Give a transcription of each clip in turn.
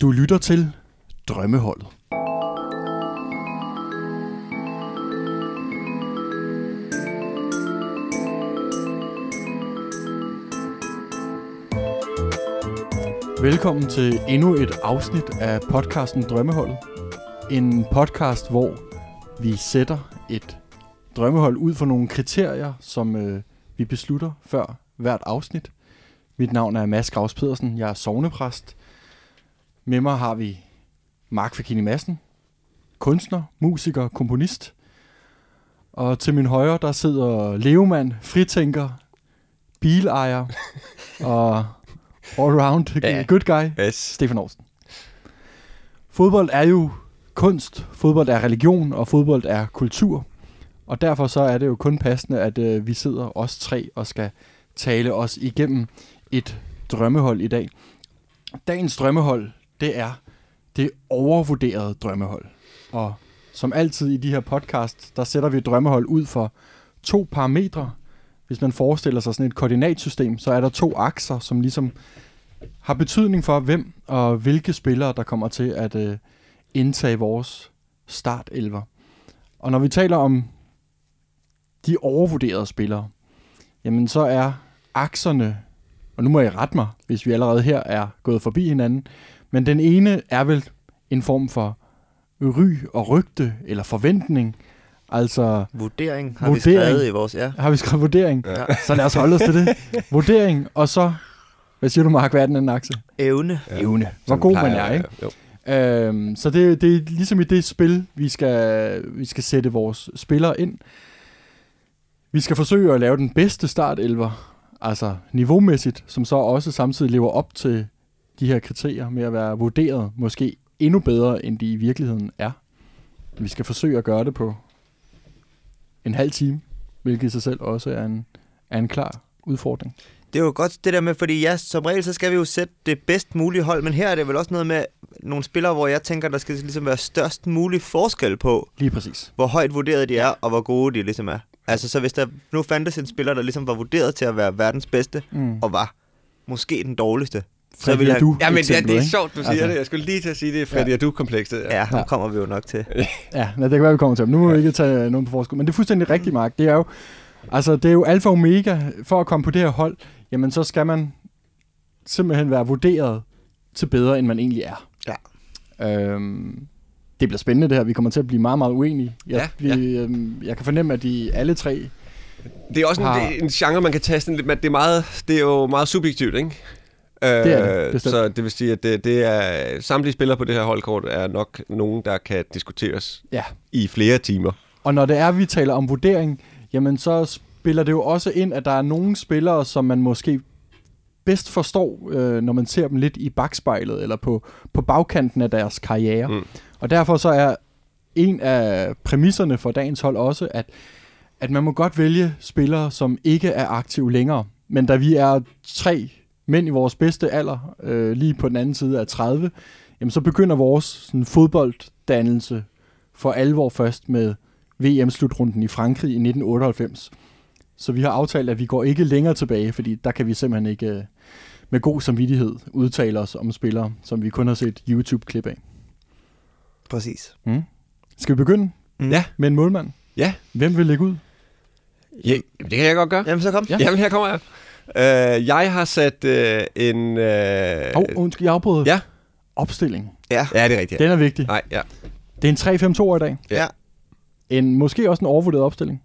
Du lytter til Drømmeholdet. Velkommen til endnu et afsnit af podcasten Drømmeholdet. En podcast, hvor vi sætter et drømmehold ud for nogle kriterier, som øh, vi beslutter før hvert afsnit. Mit navn er Mads Gravs Pedersen, jeg er sovnepræst. Med mig har vi Mark Fakini Madsen, kunstner, musiker, komponist. Og til min højre, der sidder levemand, fritænker, bilejer og all-round Ja. good guy, Yes. Stefan Aarhusen. Fodbold er jo kunst, fodbold er religion, og fodbold er kultur. Og derfor så er det jo kun passende, at øh, vi sidder os tre og skal tale os igennem et drømmehold i dag. Dagens drømmehold, det er det overvurderede drømmehold. Og som altid i de her podcast, der sætter vi drømmehold ud for to parametre. Hvis man forestiller sig sådan et koordinatsystem, så er der to akser, som ligesom har betydning for, hvem og hvilke spillere, der kommer til at øh, indtage vores startelver. Og når vi taler om de overvurderede spillere, jamen så er akserne, og nu må jeg rette mig, hvis vi allerede her er gået forbi hinanden, men den ene er vel en form for ry og rygte eller forventning. Altså, Vurdering har Vurdering. vi skrevet i vores... Ja. har vi skrevet vurdering? Ja. Så lad os holde os til det. Vurdering, og så, hvad siger du Mark, hvad er den anden akse? Evne. Ja. Evne. Hvor god man er, ikke? Jo. Øhm, så det, det er ligesom i det spil, vi skal, vi skal sætte vores spillere ind. Vi skal forsøge at lave den bedste startelver, altså niveaumæssigt, som så også samtidig lever op til de her kriterier med at være vurderet måske endnu bedre, end de i virkeligheden er. Vi skal forsøge at gøre det på en halv time, hvilket i sig selv også er en, er en klar udfordring. Det er jo godt det der med, fordi ja, som regel, så skal vi jo sætte det bedst mulige hold, men her er det vel også noget med nogle spillere, hvor jeg tænker, der skal ligesom være størst mulig forskel på, Lige præcis. hvor højt vurderet de er, og hvor gode de ligesom er. Altså, så hvis der nu fandtes en spiller, der ligesom var vurderet til at være verdens bedste, Mm. og var måske den dårligste, så han... Adu Ja, men ja, det er sjovt, du siger Altså. det. Jeg skulle lige til at sige, det er Freddy Ja. ja. Adu-komplekset. Ja, ham Ja. kommer vi jo nok til. Ja, det kan være, vi kommer til. Nu må vi ikke tage nogen på forskud. Men det er fuldstændig rigtigt, Mark. Det er jo, altså, det er jo alfa og omega. For at komme på det her hold, jamen så skal man simpelthen være vurderet til bedre, end man egentlig er. Ja. Øhm, det bliver spændende det her. Vi kommer til at blive meget, meget uenige. Jeg, Ja, vi, øhm, jeg kan fornemme, at de alle tre... Det er også en, Har- er en genre, man kan tage sådan lidt, men det er, meget, det er jo meget subjektivt, ikke? Det er det, Øh, bestemt. Så det vil sige, at det, det er, samtlige spillere på det her holdkort er nok nogen, der kan diskuteres Ja. i flere timer. Og når det er, vi taler om vurdering, jamen så spiller det jo også ind, at der er nogle spillere, som man måske bedst forstår, øh, når man ser dem lidt i bagspejlet, eller på, på bagkanten af deres karriere. Mm. Og derfor så er en af præmisserne for dagens hold også, at, at man må godt vælge spillere, som ikke er aktive længere. Men da vi er tre mænd i vores bedste alder, øh, lige på den anden side af 30, jamen så begynder vores sådan, fodbolddannelse for alvor først med VM-slutrunden i Frankrig i 1998. Så vi har aftalt, at vi går ikke længere tilbage, fordi der kan vi simpelthen ikke øh, med god samvittighed udtale os om spillere, som vi kun har set YouTube-klip af. Præcis. Mm. Skal vi begynde Mm. Ja. med en målmand? Ja. Hvem vil lægge ud? ja. Det kan jeg godt gøre. Jamen, så kom. Ja. Ja. Jamen, her kommer jeg. Uh, jeg har sat uh, en... Uh, Hov, oh, undskyld, jeg afbryder. Ja. Opstilling. Ja. Ja, det er rigtigt. Den er vigtig. Nej, ja. Det er en 3-5-2 i dag. Ja. En, måske også en overvurderet opstilling.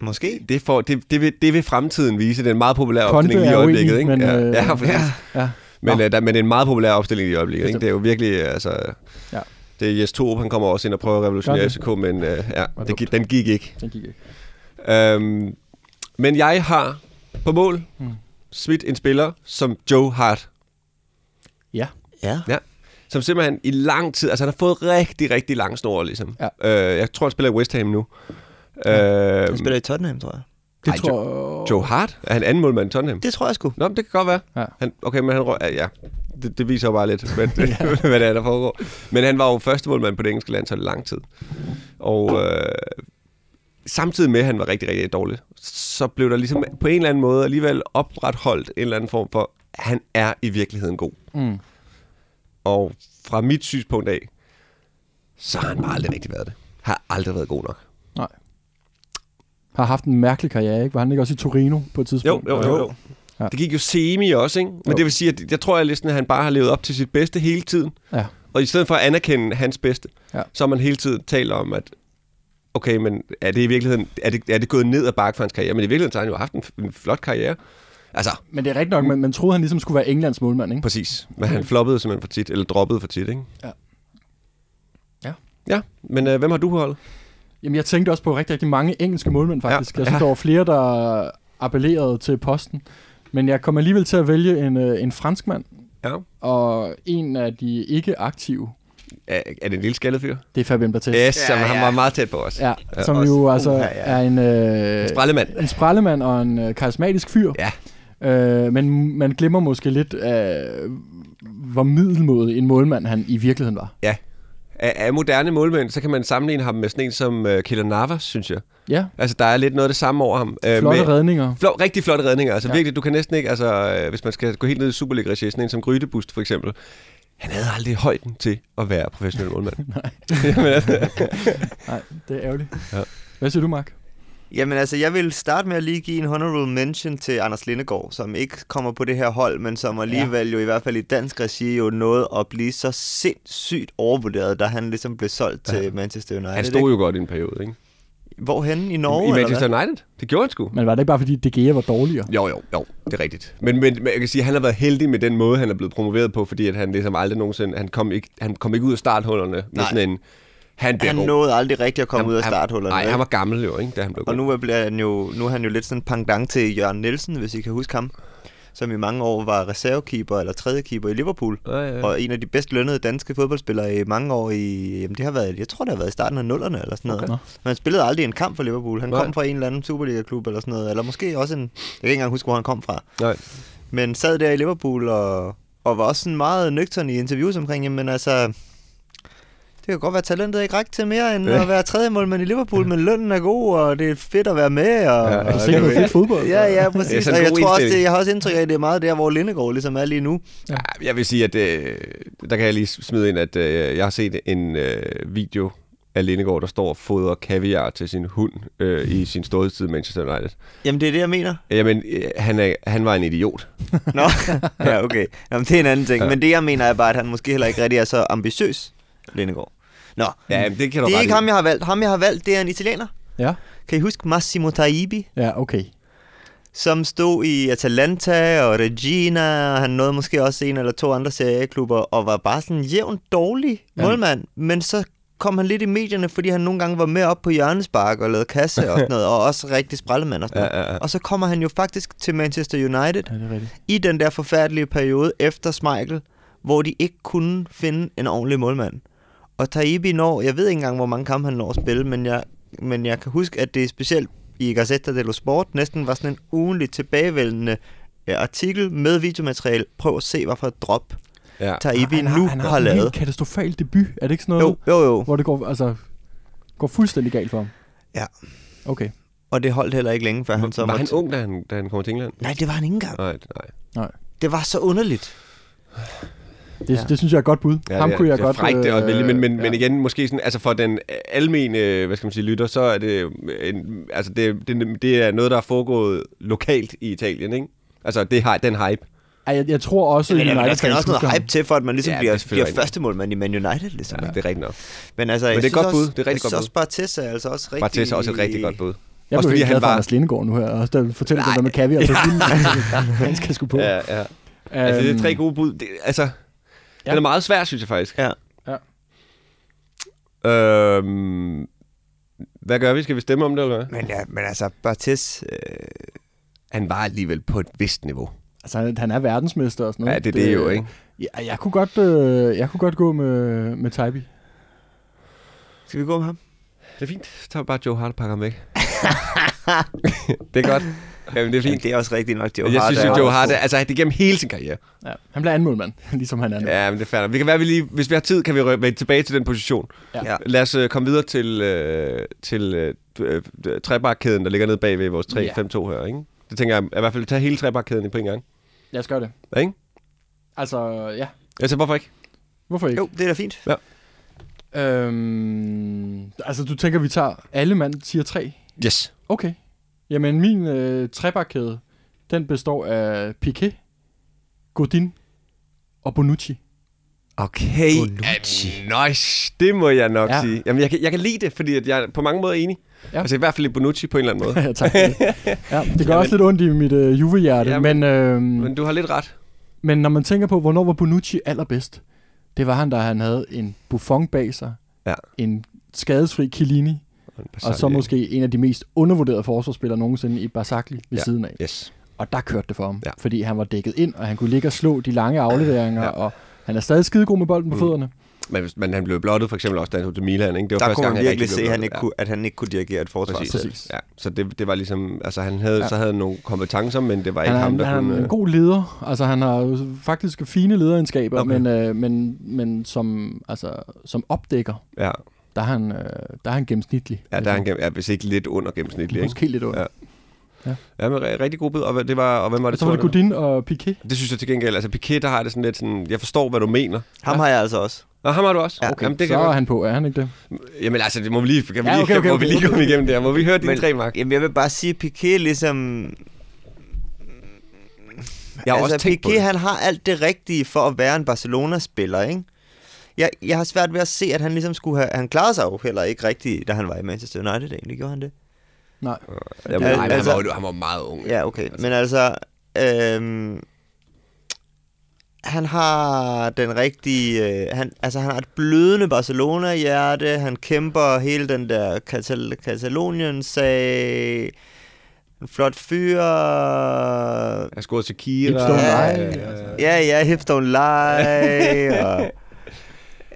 Måske. Det, får, det, det, vil, det vil fremtiden vise. Det er en meget populær Konte opstilling lige i er øjeblikket. ikke? men, ja, øh, ja. Ja. Ja. Men, Nå. øh, der, men det er en meget populær opstilling i øjeblikket. Ikke? Det er jo virkelig, altså... Ja. Det er Jes Torup, han kommer også ind og prøver at revolutionere? FCK, men øh, ja, det, den gik ikke. Den gik ikke. Øhm, men jeg har på mål Mm. smidt en spiller som Joe Hart, Ja. Ja. som simpelthen i lang tid, altså han har fået rigtig, rigtig lang snor, ligesom. Ja. Øh, jeg tror, han spiller i West Ham nu. Han Øh, spiller i Tottenham, tror jeg. Det Ej, tror Joe Hart? Er han anden målmand i Tottenham? Det tror jeg sgu. Nå, men det kan godt være. Ja. Han, okay, men han røg, ja, det, det viser jo bare lidt, hvad, hvad det er, der foregår. Men han var jo første målmand på det engelske land så lang tid. Og øh, samtidig med, at han var rigtig, rigtig dårlig, så blev der ligesom på en eller anden måde alligevel opretholdt en eller anden form for, at han er i virkeligheden god. Mm. Og fra mit synspunkt af, så har han bare aldrig rigtig været det. Har aldrig været god nok. Har haft en mærkelig karriere, ikke? Var han ikke også i Torino på et tidspunkt? Jo, jo, jo. jo. Ja. Det gik jo semi også, ikke? Men Jo. det vil sige, at jeg tror, at næsten, at han bare har levet op til sit bedste hele tiden. Ja. Og i stedet for at anerkende hans bedste, Ja. så har man hele tiden talt om, at okay, men er det i virkeligheden, er det, er det gået ned ad bakke for hans karriere? Men i virkeligheden så har han jo haft en, en flot karriere. Altså, Men det er rigtigt nok, man, man troede, han ligesom skulle være Englands målmand, ikke? præcis. Men han floppede simpelthen for tit, eller droppede for tit, ikke? Ja. Ja. Ja, men øh, hvem har du på holdet? Jamen, jeg tænkte også på rigtig, rigtig mange engelske målmænd, faktisk. Ja. Jeg synes, Ja. der var flere, der appellerede til posten. Men jeg kom alligevel til at vælge en, øh, en franskmand, Ja. og en af de ikke aktive, Er, er det en lille skaldet fyr? det er Fabien Barthez. Yes, som Ja, han ja. var meget tæt på os. Ja, Ja, som også- jo altså Uha, ja. er en, øh, Sprallemand. en sprallemand og en øh, karismatisk fyr. Ja. Øh, men man glemmer måske lidt, øh, hvor middelmådig en målmand han i virkeligheden var. Af, af moderne målmænd, så kan man sammenligne ham med sådan en som uh, Killer Navas, synes jeg. Ja, Altså, der er lidt noget af det samme over ham. Øh, flotte med- redninger. Flot, rigtig flotte redninger. Altså Ja. ja. virkelig, du kan næsten ikke, altså øh, hvis man skal gå helt ned i Superliga-regi, sådan en som Grydebust for eksempel, han havde aldrig højden til at være professionel målmand. Nej. Jamen, altså, Nej, det er ærgerligt. Ja. Hvad siger du, Mark? Jamen altså, jeg vil starte med at lige give en honorable mention til Anders Lindegaard, som ikke kommer på det her hold, men som alligevel ja. jo i hvert fald i dansk regi jo nåede at blive så sindssygt overvurderet, da han ligesom blev solgt ja. til Manchester United. han stod jo godt i en periode, ikke? Ikke? Hvorhenne? I Norge, I eller Manchester hvad? United. Det gjorde han sgu. Men var det ikke bare, fordi De Gea var dårligere? Jo, jo, jo, det er rigtigt. Men, men, men jeg kan sige, at han har været heldig med den måde, han er blevet promoveret på, fordi at han ligesom aldrig nogensinde, han kom ikke, han kom ikke ud af starthullerne med Nej. sådan en, han Han god. nåede aldrig rigtig at komme Han- ud af starthullerne. Nej, han var gammel jo, ikke, da han blev Og god. nu, bliver han jo, nu er han jo lidt sådan en pendant til Jørgen Nielsen, hvis I kan huske ham, som i mange år var reservekeeper eller tredje keeper i Liverpool. Ja, ja. Og en af de bedst lønnede danske fodboldspillere i mange år i, jamen det har været, jeg tror det har været i starten af nullerne eller sådan noget. Okay. Men han spillede aldrig en kamp for Liverpool. Han Nej. kom fra en eller anden Superliga-klub eller sådan noget. Eller måske også en, jeg kan ikke engang huske, hvor han kom fra. Nej. Men sad der i Liverpool og, og var også sådan meget nøgtern i interviews omkring, jamen altså, kan godt være, at talentet ikke rækker til mere end Ja. at være tredje målmand i Liverpool, men lønnen er god, og det er fedt at være med. Og, Ja, og det noget fedt fodbold? Ja, ja, Det præcis. og jeg tror også, det, jeg har også indtryk af, at det er meget der, hvor Lindegård ligesom er lige nu. Ja, jeg vil sige, at øh, der kan jeg lige smide ind, at øh, jeg har set en øh, video af Lindegaard, der står og fodrer kaviar til sin hund øh, i sin storhedstid i Manchester United. Jamen, det er det, jeg mener. Jamen, øh, han, er, han var en idiot. Nå, ja, okay. Jamen, det er en anden ting. Ja. Men det, jeg mener, er bare, at han måske heller ikke rigtig er så ambitiøs, Lindegård. Nå, Ja, det kan du det er ikke ham, jeg har valgt. Ham, jeg har valgt, det er en italiener. Ja, Kan I huske Massimo Taibi? ja okay. som stod i Atalanta og Regina, og han nåede måske også en eller to andre serieklubber, og var bare sådan en jævnt dårlig Ja. målmand. Men så kom han lidt i medierne, fordi han nogle gange var med op på hjørnespark og lavede kasse og sådan noget, og også rigtig sprallemand og sådan Ja, noget. ja, ja. Og så kommer han jo faktisk til Manchester United Ja, det er i den der forfærdelige periode efter Schmeichel, hvor de ikke kunne finde en ordentlig målmand. Og Taibi når, jeg ved ikke engang, hvor mange kampe han når at spille, men jeg, men jeg kan huske, at det er specielt i Gazzetta dello Sport næsten var sådan en ugenlig tilbagevendende øh, artikel med videomateriale. Prøv at se, hvad for et drop Ja. Taibi han nu han har, har en lavet. helt katastrofal debut. Er det ikke sådan noget, Jo, jo, jo. hvor det går, altså, går fuldstændig galt for ham? Ja. Okay. Og det holdt heller ikke længe, før han så Var han måtte- ung, da han, da han kom til England? Nej, det var han ikke engang. Nej, nej. Det var så underligt. Det, Ja. det synes jeg er et godt bud. Ja, ham det kunne jeg det er godt... frækt det at vælge, men, men, ja. men igen, måske sådan, altså for den almene, øh, hvad skal man sige, lytter, så er det, en, altså det, det, det er noget, der er foregået lokalt i Italien, ikke? Altså, det har den hype. Ej, jeg, jeg tror også, Men, at der United skal også noget hype til, for at man ligesom Ja, er bliver, bliver første målmand i Man United. Ligesom. Ja, det er rigtigt nok. Men altså, Men det er godt også, bud. Det er rigtig jeg synes godt også, Bartes er altså også rigtig... Bartes er også et rigtig godt bud. Jeg Også fordi han var- Anders Lindegaard nu her, og der fortæller det der med kaviar ja. Han skal sgu på. Ja, ja. Altså, det er tre gode bud. Det, altså, Ja. den er meget svær, synes jeg faktisk. Ja. Øhm, hvad gør vi? Skal vi stemme om det, eller hvad? Men, ja, men altså, Bartes... Øh, Han var alligevel på et vist niveau. Altså, han- han er verdensmester og sådan noget. Ja, det er det jo, ikke? Ja, jeg kunne godt, øh, jeg kunne godt gå med, med Taibi. skal vi gå med ham? Det er fint. Så tager vi bare Joe Hart og pakker ham væk. det er godt. Jamen, det er Ja, fint. det er også rigtigt nok, Joe jeg Hart synes jo, Joe Hart, er- altså det er gennem hele sin karriere. Ja, han bliver anden målmand, ligesom han er nu. Ja, men det er færdigt. Vi kan være, vi lige, hvis vi har tid, kan vi vende tilbage til den position. Ja. Ja. Lad os uh, komme videre til, uh, til uh, uh, trebakkæden, der ligger nede bag ved vores 3-5-2 her, ikke? Det tænker jeg, i hvert fald tage hele trebakkæden på en gang. Lad os gøre det. Ja, ikke? Altså, ja. Altså, hvorfor ikke? Hvorfor ikke? Jo, det er da fint. Øhm, altså, du tænker, vi tager alle mand siger tre? Yes. Okay. Jamen, min øh, trebakkæde, den består af Piqué, Godin og Bonucci. Okay. Bonucci. Nice. Det må jeg nok Ja. ja. sige. Jamen, jeg kan, jeg kan lide det, fordi at jeg er på mange måder enig. Ja. Ja. Altså i hvert fald i Bonucci på en eller anden måde. ja, tak. for det. Ja, det gør Jamen. også lidt ondt i mit øh, juvehjerte, Jamen, men, øh, Men du har lidt ret. men når man tænker på, hvornår var Bonucci allerbedst, det var han, da han havde en Buffon bag sig, Ja. en skadesfri Chiellini, og så måske en af de mest undervurderede forsvarsspillere nogensinde i Barzagli ved Ja. siden af. Yes. Og der kørte det for ham, Ja. fordi han var dækket ind, og han kunne ligge og slå de lange afleveringer, Ja. og han er stadig skidegod med bolden på Mm. fødderne. Men, men han blev blottet for eksempel også, da han tog til Milan. Ikke? Det var Der første kunne gang, man han virkelig se, han, ikke kunne, at han ikke kunne dirigere et forsvar. Præcis. Præcis. Ja, så det, det var ligesom, altså han havde, Ja. så havde han nogle kompetencer, men det var Han ikke ham, der han kunne... er en øh, god leder. Altså, han har jo faktisk fine lederegenskaber, Okay. men, øh, men, men som, altså, som opdækker, Ja, der er han, øh, der er han gennemsnitlig. ja, der er han, gennem- ja, hvis ikke lidt under gennemsnitlig, ikke? Måske lidt under. Ja. Ja, men ri- rigtig god bid. Og det var, og hvem var Og det? så var det Godin og Piqué. Det synes jeg til gengæld. Altså Piqué, der har det sådan lidt sådan... Jeg forstår, hvad du mener. Ham har jeg altså også. Nå, ham har du også? Ja. Jamen, det så kan er godt. han på, er han ikke det? Jamen altså, det må vi lige, kan vi Ja, lige, okay, okay, må vi okay, lige okay. komme igennem det. Må vi høre dine Men- tre, Mark? Jamen, jeg vil bare sige, at Piqué ligesom... Jeg har altså, også tænkt det. han har alt det rigtige for at være en Barcelona-spiller, ikke? Jeg, jeg har svært ved at se, at han ligesom skulle have... Han klarede sig jo heller ikke rigtigt, da han var i Manchester United, egentlig. Gjorde han det? Nej. Jamen, Ja, nej, men altså- han, var, han var meget ung. Ja, okay. Men altså... Øhm, han har den rigtige... Øh, han, altså, han har et blødende Barcelona-hjerte. Han kæmper hele den der Katal- Katalonien-sag. En flot fyr. Jeg scorede til Kira. Hips don't Ja, lie. altså. Ja, ja, hips don't lie. og,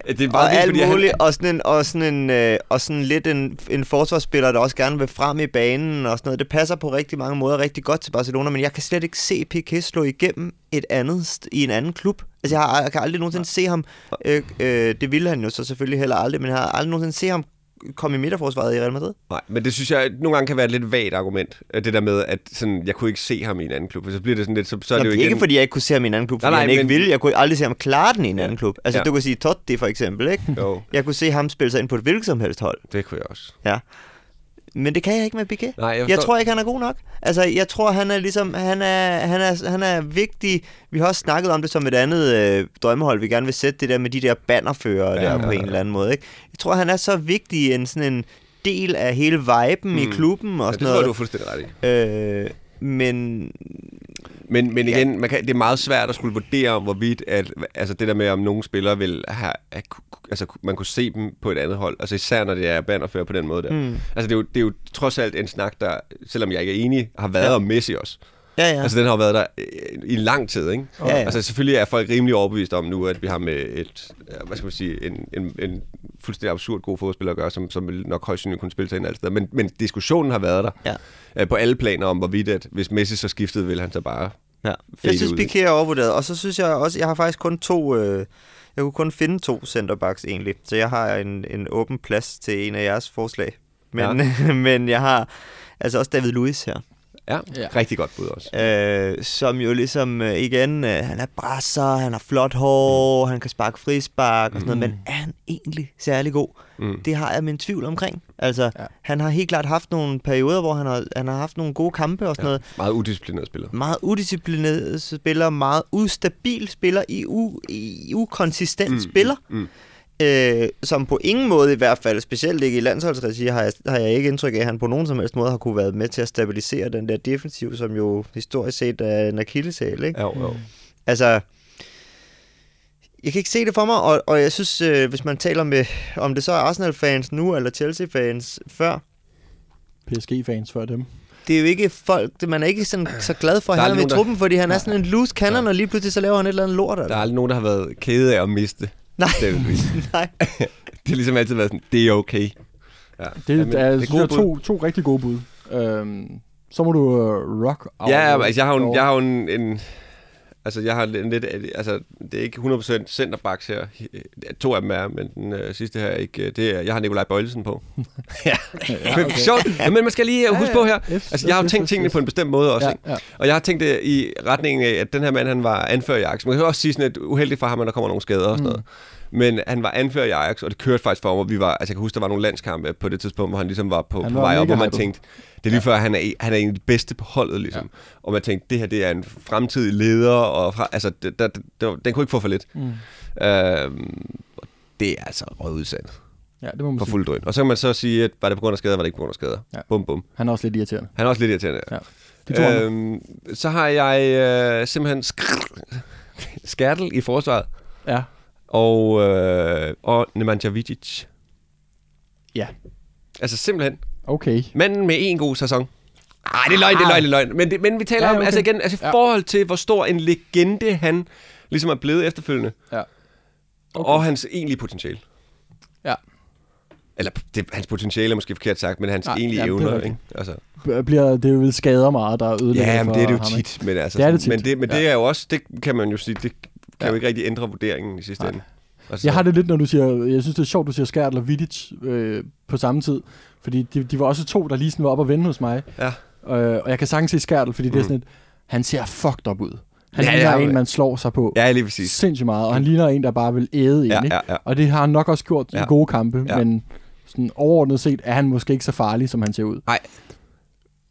Det er og bare vildt, alt fordi muligt. han, Og sådan, en, og sådan, en, øh, og sådan lidt en, en forsvarsspiller, der også gerne vil frem i banen og sådan noget. Det passer på rigtig mange måder rigtig godt til Barcelona, men jeg kan slet ikke se Piqué slå igennem et andet i en anden klub. Altså, jeg, har, jeg kan aldrig nogensinde se ham. Øh, øh, det ville han jo så selvfølgelig heller aldrig, men jeg har aldrig nogensinde se ham komme i midterforsvaret i Real Madrid. Nej, men det synes jeg nogle gange kan være et lidt vagt argument. Det der med, at sådan, jeg kunne ikke se ham i en anden klub. Så bliver det sådan lidt, så, så er Jamen, det det jo er igen... ikke, fordi jeg ikke kunne se ham i en anden klub, fordi Nej, nej, han ikke men- ville. Jeg kunne aldrig se ham klare den i en Ja. anden klub. Altså, Ja. du kan sige Totti for eksempel, ikke? Jo, Jeg kunne se ham spille sig ind på et hvilket som helst hold. det kunne jeg også. Ja. Men det kan jeg ikke med Piqué. Nej, jeg, Jeg tror ikke, han er god nok. Altså, jeg tror, han er ligesom, han er, han er, han er vigtig. Vi har også snakket om det som et andet øh, drømmehold. Vi gerne vil sætte det der med de der bannerfører Ja, ja, der ja, på ja. en eller anden måde. Ikke? Jeg tror, han er så vigtig en sådan en del af hele viben mm. i klubben og Ja, sådan det tror jeg, du er noget. fuldstændig ret i. Øh, men Men, men Ja. igen, man kan, det er meget svært at skulle vurdere om, hvorvidt at, altså det der med, om nogle spillere vil have, have, altså man kunne se dem på et andet hold, altså især når det er bannerfører på den måde der. Mm. Altså det er, jo, det er jo trods alt en snak, der, selvom jeg ikke er enig, har været Ja. ja. om Messi også. ja, Ja. ja. Altså den har jo været der øh, i lang tid, ikke? Ja, ja. Altså selvfølgelig er folk rimelig overbevist om nu, at vi har med et, ja, hvad skal man sige, en, en, en fuldstændig absurd god fodboldspiller at gøre, som, som nok højst sandsynligt kunne spille sig ind alle steder. Men, men diskussionen har været der Ja. øh, på alle planer om, hvorvidt at hvis Messi så skiftede, vil han så bare Ja. Jeg synes. Piqué er overvurderet. Og så synes jeg også, jeg har faktisk kun to... Øh, jeg kunne kun finde to centerbacks egentlig. Så jeg har en, en åben plads til en af jeres forslag. Men, ja. men jeg har altså også David Luiz her. Ja, Ja. rigtig godt bud også. Øh, som jo ligesom, øh, igen, øh, han er brasser, han har flot hår, mm. han kan sparke frispark og sådan noget, men er han egentlig særlig god? Mm. Det har jeg min tvivl omkring. Altså, Ja. han har helt klart haft nogle perioder, hvor han har, han har haft nogle gode kampe og sådan ja. noget. Meget udisciplineret spiller. Meget udisciplineret spiller, meget ustabil spiller, i, u, i ukonsistent mm. spiller. Mm. Øh, som på ingen måde i hvert fald, specielt ikke i landsholdsregi, har jeg, har jeg ikke indtryk af, at han på nogen som helst måde har kunne være med til at stabilisere den der defensiv, som jo historisk set er en akilleshæl, ikke? Ja, jo. Altså, jeg kan ikke se det for mig, og, og jeg synes, øh, hvis man taler med, om det så er Arsenal-fans nu, eller Chelsea-fans før, PSG-fans før dem. det er jo ikke folk, det, man er ikke sådan, så glad for at er ham i truppen, fordi han er sådan en loose cannon, og lige pludselig så laver han et eller andet lort. Der er Altså. aldrig nogen, der har været kede af at miste. Nej. Nej. Det har ligesom altid været sådan, det er okay. Ja. Det, Jamen, er, er, det det gode er bud. to, to rigtig gode bud. Øhm, så må du uh, rock out. Ja, altså jeg har jo jeg har jo en, en altså jeg har lidt, altså det er ikke 100% centerbacks her. To af dem er, men den øh, sidste her er ikke, øh, det er, jeg har Nikolaj Bøjlesen på. ja, ja, okay. Sjovt, ja, men man skal lige øh, huske på her, Yes, altså jeg har jo tænkt yes, tingene yes. på en bestemt måde også, Ja, ikke? ja. Og jeg har tænkt det i retningen af, at den her mand, han var anfører i Ajax. Man kan også sige sådan, at uheldigt for ham, at der kommer nogle skader og sådan Mm. Men han var anfører i Ajax, og det kørte faktisk for mig. Vi var, altså jeg kan huske, der var nogle landskampe på det tidspunkt, hvor han ligesom var på, Han på var vej op, hvor man tænkte, det er lige før, han er, han er en af de bedste på holdet, ligesom. Ja. Og man tænkte, det her det er en fremtidig leder, og fra, altså, det, der, der, den kunne ikke få for lidt. Mm. Øhm, og det er altså rød udsendt Ja, det må man sige. fuld drøn. Og så kan man så sige, at var det på grund af skader, var det ikke på grund af skader. Ja. Bum, bum. Han er også lidt irriterende. Han er også lidt irriterende. Ja. De to andre. Øhm, så har jeg øh, simpelthen skr- Skærtel i forsvaret, Ja. Og, øh, og Nemanja Vidic. Ja. Altså simpelthen, Okay. manden med en god sæson. Nej, det er løgn, det er løgn, det er løgn. Men, det, men vi taler Ja, ja, om, okay. altså igen, altså i Ja. forhold til, hvor stor en legende han ligesom er blevet efterfølgende. Ja. Okay. Og hans egentlige potentiale. Ja. Eller det, hans potentiale er måske forkert sagt, men hans Nej, egentlige det er evner. rigtigt. Ikke? Altså. Bliver det er jo skader meget, der ødelægger Ja, men det er det jo tit. Men, altså, Det er det tit. men, det, men det Ja. er jo også, det kan man jo sige, det kan Ja. jo ikke rigtig ændre vurderingen i sidste Nej. ende. Altså, Jeg har det lidt, når du siger, jeg synes det er sjovt, du siger Skærtel og Vidic øh, på samme tid. Fordi de, de var også to, der lige sådan var op og vende hos mig. Ja. Øh, og jeg kan sagtens se Skærtel, fordi det er Mm. sådan et, han ser fucked up ud. Han Ja, ligner ja, en, man slår sig på. Ja, lige præcis. Sindssygt meget. Og han ligner en, der bare vil æde Ja, ind, ikke? ja, ja. Og det har han nok også gjort i Ja. gode kampe, Ja. men sådan overordnet set er han måske ikke så farlig, som han ser ud. Nej.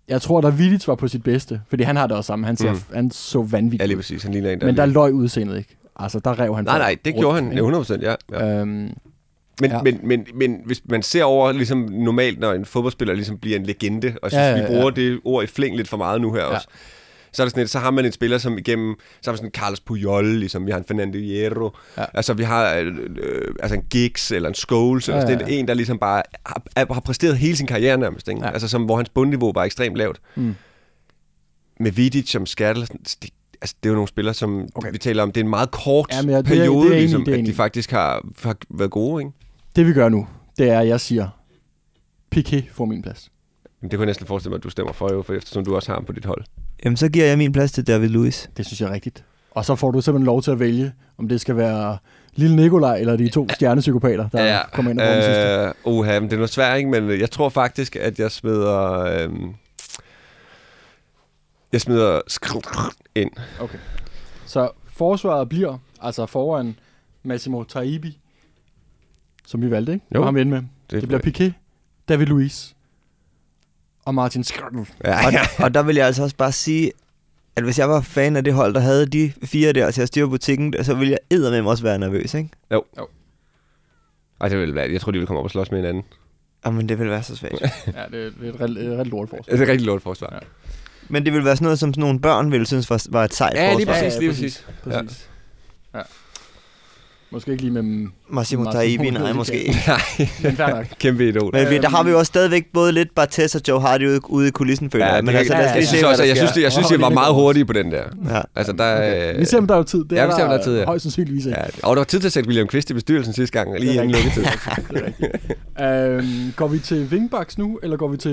Jeg tror, da Vidic var på sit bedste, fordi han har det også sammen. Han, ser, Mm. han så vanvittig Ja, lige præcis. Han ligner en, der Men der lige- løg udseendet ikke. Altså, der rev han Nej, nej, det rundt, gjorde han. ikke? Ja, 100 ja. ja. Øhm, Men, Ja. men, men, men hvis man ser over, ligesom normalt, når en fodboldspiller ligesom bliver en legende, og synes, Ja, ja, ja, vi bruger det ord i flæng lidt for meget nu her Ja. også, så er det sådan et, så har man en spiller, som igennem, så har vi sådan en Carlos Puyol, ligesom vi har en Fernando Hierro, Ja. ja. altså vi har øh, øh, altså en Giggs eller en Scholes, ja, Ja, altså, ja, det er ja. en, der ligesom bare har, har præsteret hele sin karriere nærmest, ikke? Ja. Ja. altså som, hvor hans bundniveau var ekstremt lavt. mm. Med Vidic som Skattel, det, altså, det er jo nogle spillere, som Okay. vi taler om, det er en meget kort Jamen, ja, det er- periode, det er jeg enig ligesom, det er jeg at enig de i. faktisk har, har været gode, ikke? Det vi gør nu, det er, at jeg siger, Piqué får min plads. Men det kunne jeg næsten forestille mig, at du stemmer for, jo, for eftersom du også har ham på dit hold. Jamen, så giver jeg min plads til David Luiz. Det synes jeg er rigtigt. Og så får du simpelthen lov til at vælge, om det skal være Lille Nikolaj eller de to stjernepsykopater, der ja, kommer ind og får den sidste. Øh, uha, men det er noget svært, ikke? Men jeg tror faktisk, at jeg smider... Øhm, jeg smider skr- ind. Okay. Så forsvaret bliver altså foran Massimo Taibi, som vi valgte, ikke? Jo. Og ham ind med. Det, det bliver Piqué, David Luiz og Martin Skrtel. Ja, Og, ja. og der vil jeg altså også bare sige, at hvis jeg var fan af det hold, der havde de fire der til at styre butikken, så ville jeg eddermame også være nervøs, ikke? Ej, det vil være, jeg tror, de vil komme op og slås med hinanden. Jamen, det ville være så svagt. Ja, det er, et rigtig, lort forsvar. Det er et rigtig lort forsvar. Ja. Men det ville være sådan noget, som sådan nogle børn ville synes var, var et sejt Ja, lige forsvar. præcis, lige præcis. præcis. Ja. Måske ikke lige med dem, Massimo Taibi, nej, måske ikke. nok. Kæmpe idol. Men vi, der har vi jo også stadigvæk både lidt Bartes og Joe Hardy ude, ude i kulissen, føler jeg. det Men altså, lad os ja, lige jeg se, synes hvad der jeg synes, det, jeg synes, jeg var meget hurtige på den der. Ja. Altså, der, Okay. øh, Vi ser, om der er jo tid. Det ja, er vi ser, om der er tid, ja. Højst sandsynligvis ikke. Ja, og der var tid til at sætte William Quist i bestyrelsen sidste gang, lige inden lukketid. Er øhm, går vi til wingbacks nu, eller går vi til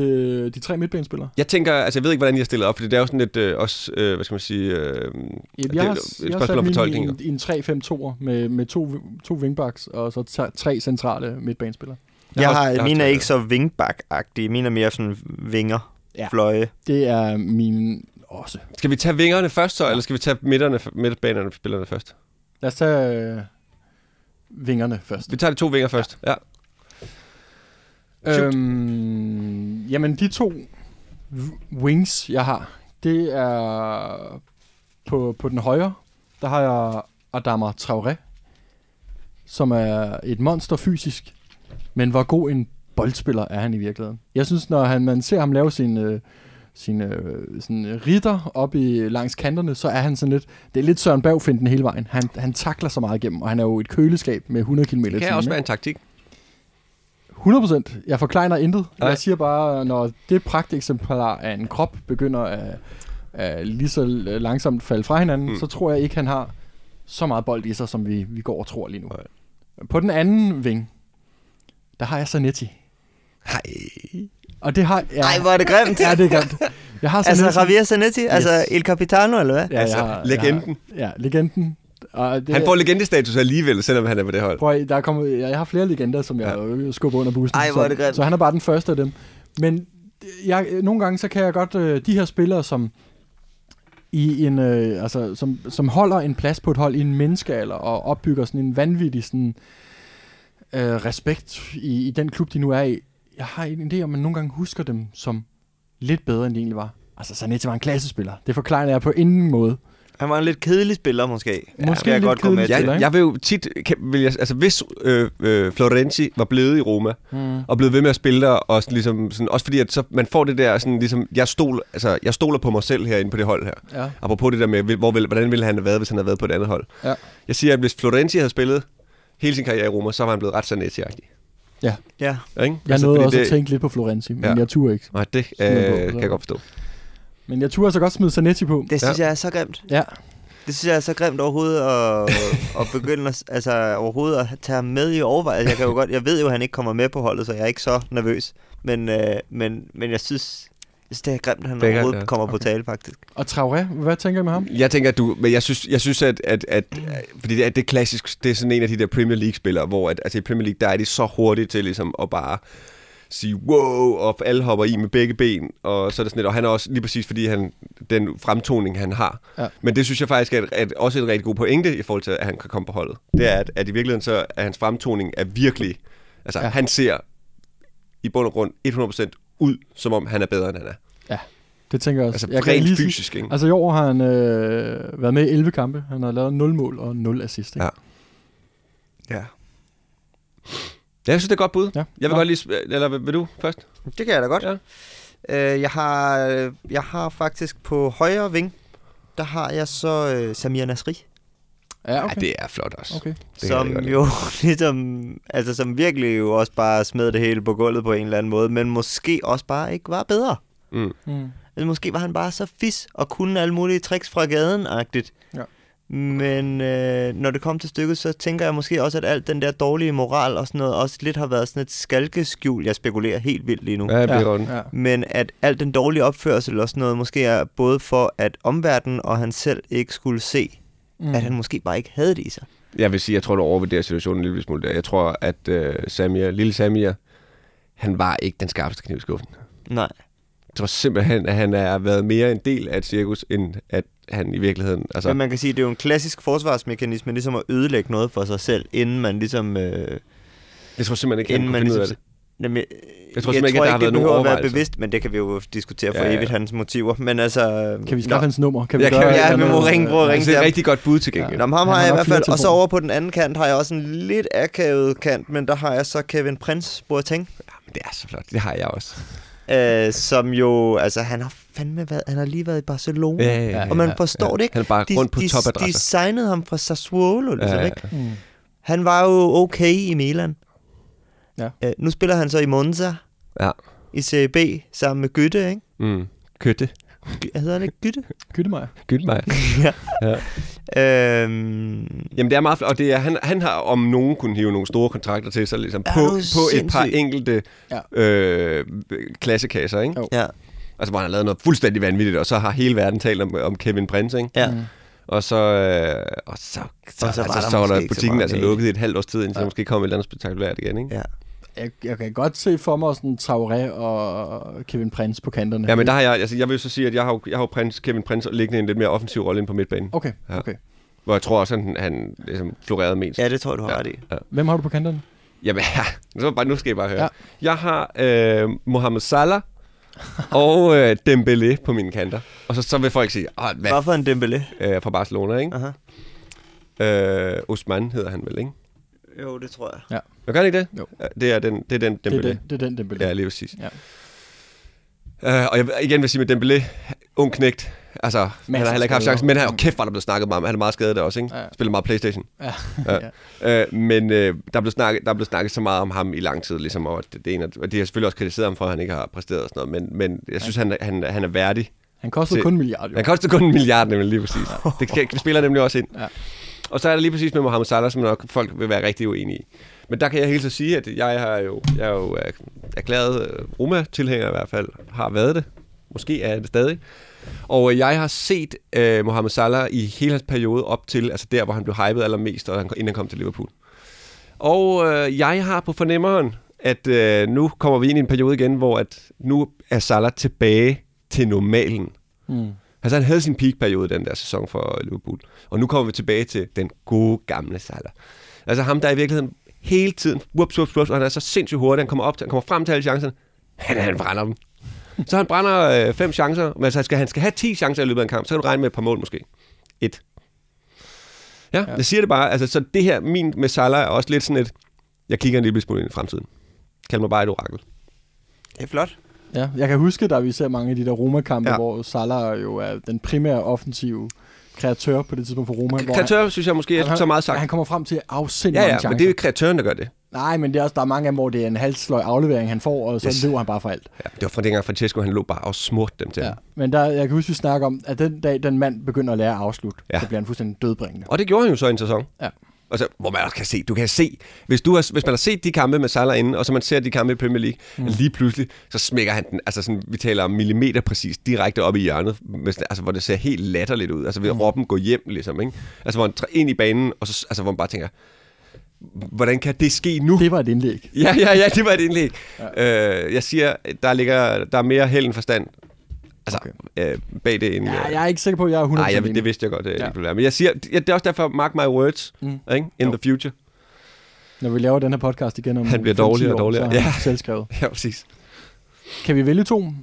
de tre midtbanespillere? Jeg tænker, altså jeg ved ikke, hvordan I har stillet op, for det er jo sådan lidt øh, også, øh, hvad skal man sige, øh, Jamen, det jeg er har, jo et jeg har spørgsmål sat om min i en 3-5-2'er med, med to, to wingbacks og så tre- tre centrale midtbanespillere. Jeg Jeg har, har- jeg har mine er ikke så wingback-agtige. Mine er mere sådan vinger, Ja. ja. fløje. Det er min også. Skal vi tage vingerne først så, eller skal vi tage midterne, midtbanerne spillerne først? Lad os tage øh, vingerne først. Vi tager de to vinger først. Ja. Shoot. Øhm, jamen, de to wings, jeg har, det er på, på den højre, der har jeg Adama Traoré, som er et monster fysisk, men hvor god en boldspiller er han i virkeligheden. Jeg synes, når han, man ser ham lave sin, øh, sin øh, sådan ritter op i langs kanterne, så er han sådan lidt, det er lidt Søren Bergfinden hele vejen. Han, han takler så meget igennem, og han er jo et køleskab med 100 km Det kan også være en taktik. 100%. Jeg forkleiner intet. Nej. Jeg siger bare, når det pragteksemplar af en krop begynder at, at lige så langsomt falde fra hinanden. Mm. så tror jeg ikke, han har så meget bold i sig, som vi, vi går og tror lige nu. Nej. På den anden ving, der har jeg Zanetti. Nej. Og det har jeg... Ej, hvor er det grimt. Ja, det er grimt. Jeg har Altså Zanetti. Javier Zanetti? Altså El Capitano, eller hvad? Ja, Altså, jeg har, legenden. Jeg har, ja, legenden. Og det, Han får legendestatus alligevel, selvom han er på det hold. Prøv, der er kommet, jeg har flere legender, som jeg ja. skubber under bussen. Ej, hvor er det så, grimt. så han er bare den første af dem. Men jeg, nogle gange, så kan jeg godt, øh, de her spillere, som i en, øh, altså, som, som holder en plads på et hold i en menneskealder og opbygger sådan en vanvittig sådan, øh, respekt i, i den klub, de nu er i. Jeg har en idé om, at man nogle gange husker dem som lidt bedre, end de egentlig var. Altså, Sanetti var en klassespiller. Det forklarer jeg på ingen måde. Han var en lidt kedelig spiller, måske. Måske vil jeg lidt godt gå med til. Jeg, jeg vil jo tit, kan, vil jeg, altså hvis øh, øh, Florenzi var blevet i Roma, Mm. og blevet ved med at spille der, og sådan, ligesom, sådan, også fordi at så man får det der, sådan, ligesom, jeg, stol, altså, jeg stoler på mig selv herinde på det hold her. Ja. Apropos det der med, hvor, vil- hvordan ville han have været, hvis han havde været på et andet hold. Ja. Jeg siger, at hvis Florenzi havde spillet hele sin karriere i Roma, så var han blevet ret Zanetti-agtig. Ja. Ikke? Jeg Altså, nåede også det, at tænke lidt på Florenzi, men Ja. jeg turde ikke. Nej, det Smid på, øh, så. kan jeg godt forstå. Men jeg turde altså godt smide Zanetti på. Det synes ja. jeg er så grimt. Ja. Det synes jeg er så grimt overhovedet at, at begynde at, altså, overhovedet at tage ham med i overvejelse. Jeg, kan jo godt, jeg ved jo, at han ikke kommer med på holdet, så jeg er ikke så nervøs. Men, øh, men, men jeg synes, jeg synes, det er grimt, at han grimt, overhovedet ja. kommer på Okay. tale, faktisk. Og Traoré, hvad tænker I med ham? Jeg tænker, at du... Men jeg synes, jeg synes at, at, at, at fordi det er, det er klassisk, det er sådan en af de der Premier League-spillere, hvor at, altså i Premier League, der er de så hurtige til ligesom at bare sige wow, og alle hopper i med begge ben, og så er det sådan lidt, og han er også lige præcis, fordi han, den fremtoning, han har. Ja. Men det synes jeg faktisk er, er også et rigtig god pointe i forhold til, at han kan komme på holdet. Det er, at, at i virkeligheden så er hans fremtoning er virkelig, altså Ja. ja. han ser i bund og grund 100% ud, som om han er bedre, end han er. Det tænker jeg også. Altså jeg rent lige sige- fysisk, ikke? Altså i år har han øh, været med i 11 kampe. Han har lavet 0 mål og 0 assist. Ikke? Ja. Ja. Ja, jeg synes, det er et godt bud. Ja. Jeg vil Nå. godt lige... Eller vil du først? Det kan jeg da godt. Ja. Øh, jeg, har, jeg har faktisk på højre ving, der har jeg så øh, Samir Nasri. Ja, okay. Ja, det er flot også. okay. Det som godt lide. jo ligesom, altså som virkelig jo også bare smed det hele på gulvet på en eller anden måde, men måske også bare ikke var bedre. Mm. Mm. Altså, måske var han bare så fis og kunne alle mulige tricks fra gaden-agtigt. Ja. Men øh, når det kom til stykket, så tænker jeg måske også, at alt den der dårlige moral og sådan noget, også lidt har været sådan et skalkeskjul. Jeg spekulerer helt vildt lige nu. Ja, bliver ja. ja. Men at alt den dårlige opførsel og sådan noget, måske er både for, at omverdenen og han selv ikke skulle se, Mm. at han måske bare ikke havde det i sig. Jeg vil sige, jeg tror, du overvurderer situationen en lille smule der. Jeg tror, at uh, Samir, lille Samir, han var ikke den skarpeste kniv i skuffen. Nej. Jeg tror simpelthen, at han er været mere en del af et cirkus, end at han i virkeligheden... Altså, Men man kan sige, at det er jo en klassisk forsvarsmekanisme, ligesom at ødelægge noget for sig selv, inden man ligesom... Øh, jeg tror simpelthen ikke, han kunne man finde ud af ligesom... det. Jamen, jeg, Jeg tror jeg simpelthen ikke, tror at der har ikke, været det nogen behøver at være bevidst, men det kan vi jo diskutere for Ja, ja, ja. evigt, hans motiver. Men altså... Kan vi skaffe nå. hans nummer? Kan vi Ja, kan gøre et ja, vi må ringe, prøve at ringe Det er et rigtig godt bud til gengæld. Nå, men ham Han har har jeg i hvert fald, og så over på den anden kant har jeg også en lidt akavet kant, men der har jeg så Kevin Prince Boateng, Ja, men det er så flot. Det har jeg også. øh, som jo, altså han har fandme været, han har lige været i Barcelona, Ja, ja, ja. og man ja, forstår ja. det ikke. Han er bare De, rundt på de, de topadresser. signede ham fra Sassuolo, ligesom, Ja, ja, ikke? ja. Mm. Han var jo okay i Milan. Ja. Øh, nu spiller han så i Monza Ja. i Serie B sammen med Gytte, ikke? Mm. Køtte. Gy- Hedder han ikke Gytte? Gyttemeier. Gytte mig. øhm, Jamen det er meget flot, og det er, han, han har om nogen kunne hive nogle store kontrakter til sig, ligesom på, på et par enkelte Ja. øh, klassekasser, ikke? Jo. ja, Altså hvor han har lavet noget fuldstændig vanvittigt, og så har hele verden talt om, om Kevin Prince, ikke? ja. Mm. Og så, øh, og så, så, Og så var altså, der så var der ikke så butikken meget altså lukket i et halvt års tid, indtil Ja. ja. måske kom et eller andet spektakulært igen, ikke? ja. Jeg, jeg kan godt se for mig sådan Traoré og Kevin Prince på kanterne. Ja, men der har jeg, altså jeg vil så sige, at jeg har, jo- jeg har jo Prince, Kevin Prince liggende i en lidt mere offensiv rolle inde på midtbanen, Okay, Ja. okay. hvor jeg tror også, at han, han ligesom florerede mest. ja, det tror jeg, du har Ja. ret i. Hvem har du på kanterne? Jamen, ja, så bare, nu skal jeg bare høre. Ja. Ja. Jeg har øh, Mohamed Salah og øh, Dembélé på mine kanter. Og så, så vil folk sige, Åh, hvad Hvad for en Dembélé? øh, fra Barcelona, ikke? Aha. Øh, Osman hedder han vel, ikke? Jo, det tror jeg. Jeg gør ikke det? Jo. Ja, Det er den, det er den Det Dembélé. er den, det er den Dembélé. Ja, lige præcis. Ja. Uh, og jeg igen vil sige med Dembélé, ung knægt, altså, han Masser har heller ikke haft chancen, men han jo kæft, hvor der er blevet snakket meget om, han er meget skadet også, ikke? Ja. Ja. Spiller meget Playstation. Ja. Ja. Uh, men uh, der, blev snakket, der blev snakket så meget om ham i lang tid, ligesom, og det, det er en, af- og de har selvfølgelig også kritiseret ham for, at han ikke har præsteret og sådan noget, men, men jeg synes, han, er- han, han er værdig. Han kostede Se- kun en milliard, jo. Han koster kun en milliard, nemlig lige præcis. Det kan, spiller nemlig også ind. Ja. Og så er der lige præcis med Mohamed Salah, som nok folk vil være rigtig uenige i. Men der kan jeg helt så sige, at jeg, har jo, jeg er jo øh, erklæret øh, Roma-tilhænger i hvert fald. Har været det. Måske er jeg det stadig. Og øh, jeg har set øh, Mohamed Salah i hele hans periode op til, altså der, hvor han blev hypet allermest, og han, inden han kom til Liverpool. Og øh, jeg har på fornemmeren, at øh, nu kommer vi ind i en periode igen, hvor at nu er Salah tilbage til normalen. Mm. Altså han havde sin peak-periode den der sæson for Liverpool. Og nu kommer vi tilbage til den gode gamle Salah. Altså ham, der i virkeligheden hele tiden, whoops, whoops, whoops, og han er så sindssygt hurtig, han kommer, op til, han kommer frem til alle chancerne, han, han brænder dem. Så han brænder øh, fem chancer, men altså han skal, han skal have 10 chancer i løbet af en kamp, så kan du regne med et par mål måske. Et. Ja, ja. Jeg siger det bare. Altså, så det her, min med Salah er også lidt sådan et, jeg kigger en lille smule ind i fremtiden. Kald mig bare et orakel. Det er flot. Ja, jeg kan huske, da vi ser mange af de der Roma-kampe, Ja. hvor Salah jo er den primære offensive kreatør på det tidspunkt for Roma. hvor Kreatør, synes jeg måske, er han, så meget sagt. Han kommer frem til afsindig Ja, mange ja, chancer. men det er jo kreatøren, der gør det. Nej, men det er også, der er mange af dem, hvor det er en halsløg aflevering, han får, og så Yes. løber han bare for alt. Ja, det var fra dengang Francesco, han lå bare og smurte dem til. Ja. Men der, jeg kan huske, vi snakker om, at den dag, den mand begynder at lære at afslutte, ja. så bliver han fuldstændig dødbringende. Og det gjorde han jo så i en sæson. Ja. Altså, hvor man også kan se, du kan se, hvis, du har, hvis man har set de kampe med Salah inden, og så man ser de kampe i Premier League, mm. lige pludselig, så smækker han den, altså sådan, vi taler om millimeter præcis, direkte op i hjørnet, med, altså, hvor det ser helt latterligt ud. Altså ved mm. Robben gå hjem, ligesom, ikke? Altså hvor han træ- ind i banen, og så, altså, hvor man bare tænker, hvordan kan det ske nu? Det var et indlæg. Ja, ja, ja, det var et indlæg. Ja. Øh, jeg siger, der ligger der er mere held end forstand altså, okay. øh, bag det end... Ja, øh, jeg er ikke sikker på, at jeg er 100% Nej, jeg, det vidste jeg godt, det Ja. ja. ville Men jeg siger, det er også derfor, mark my words, Mm. ikke? in Jo. the future. Når vi laver den her podcast igen om Han bliver 5-10 dårligere og år, dårligere. Er Ja. selvskrevet. Ja, præcis. Kan vi vælge to?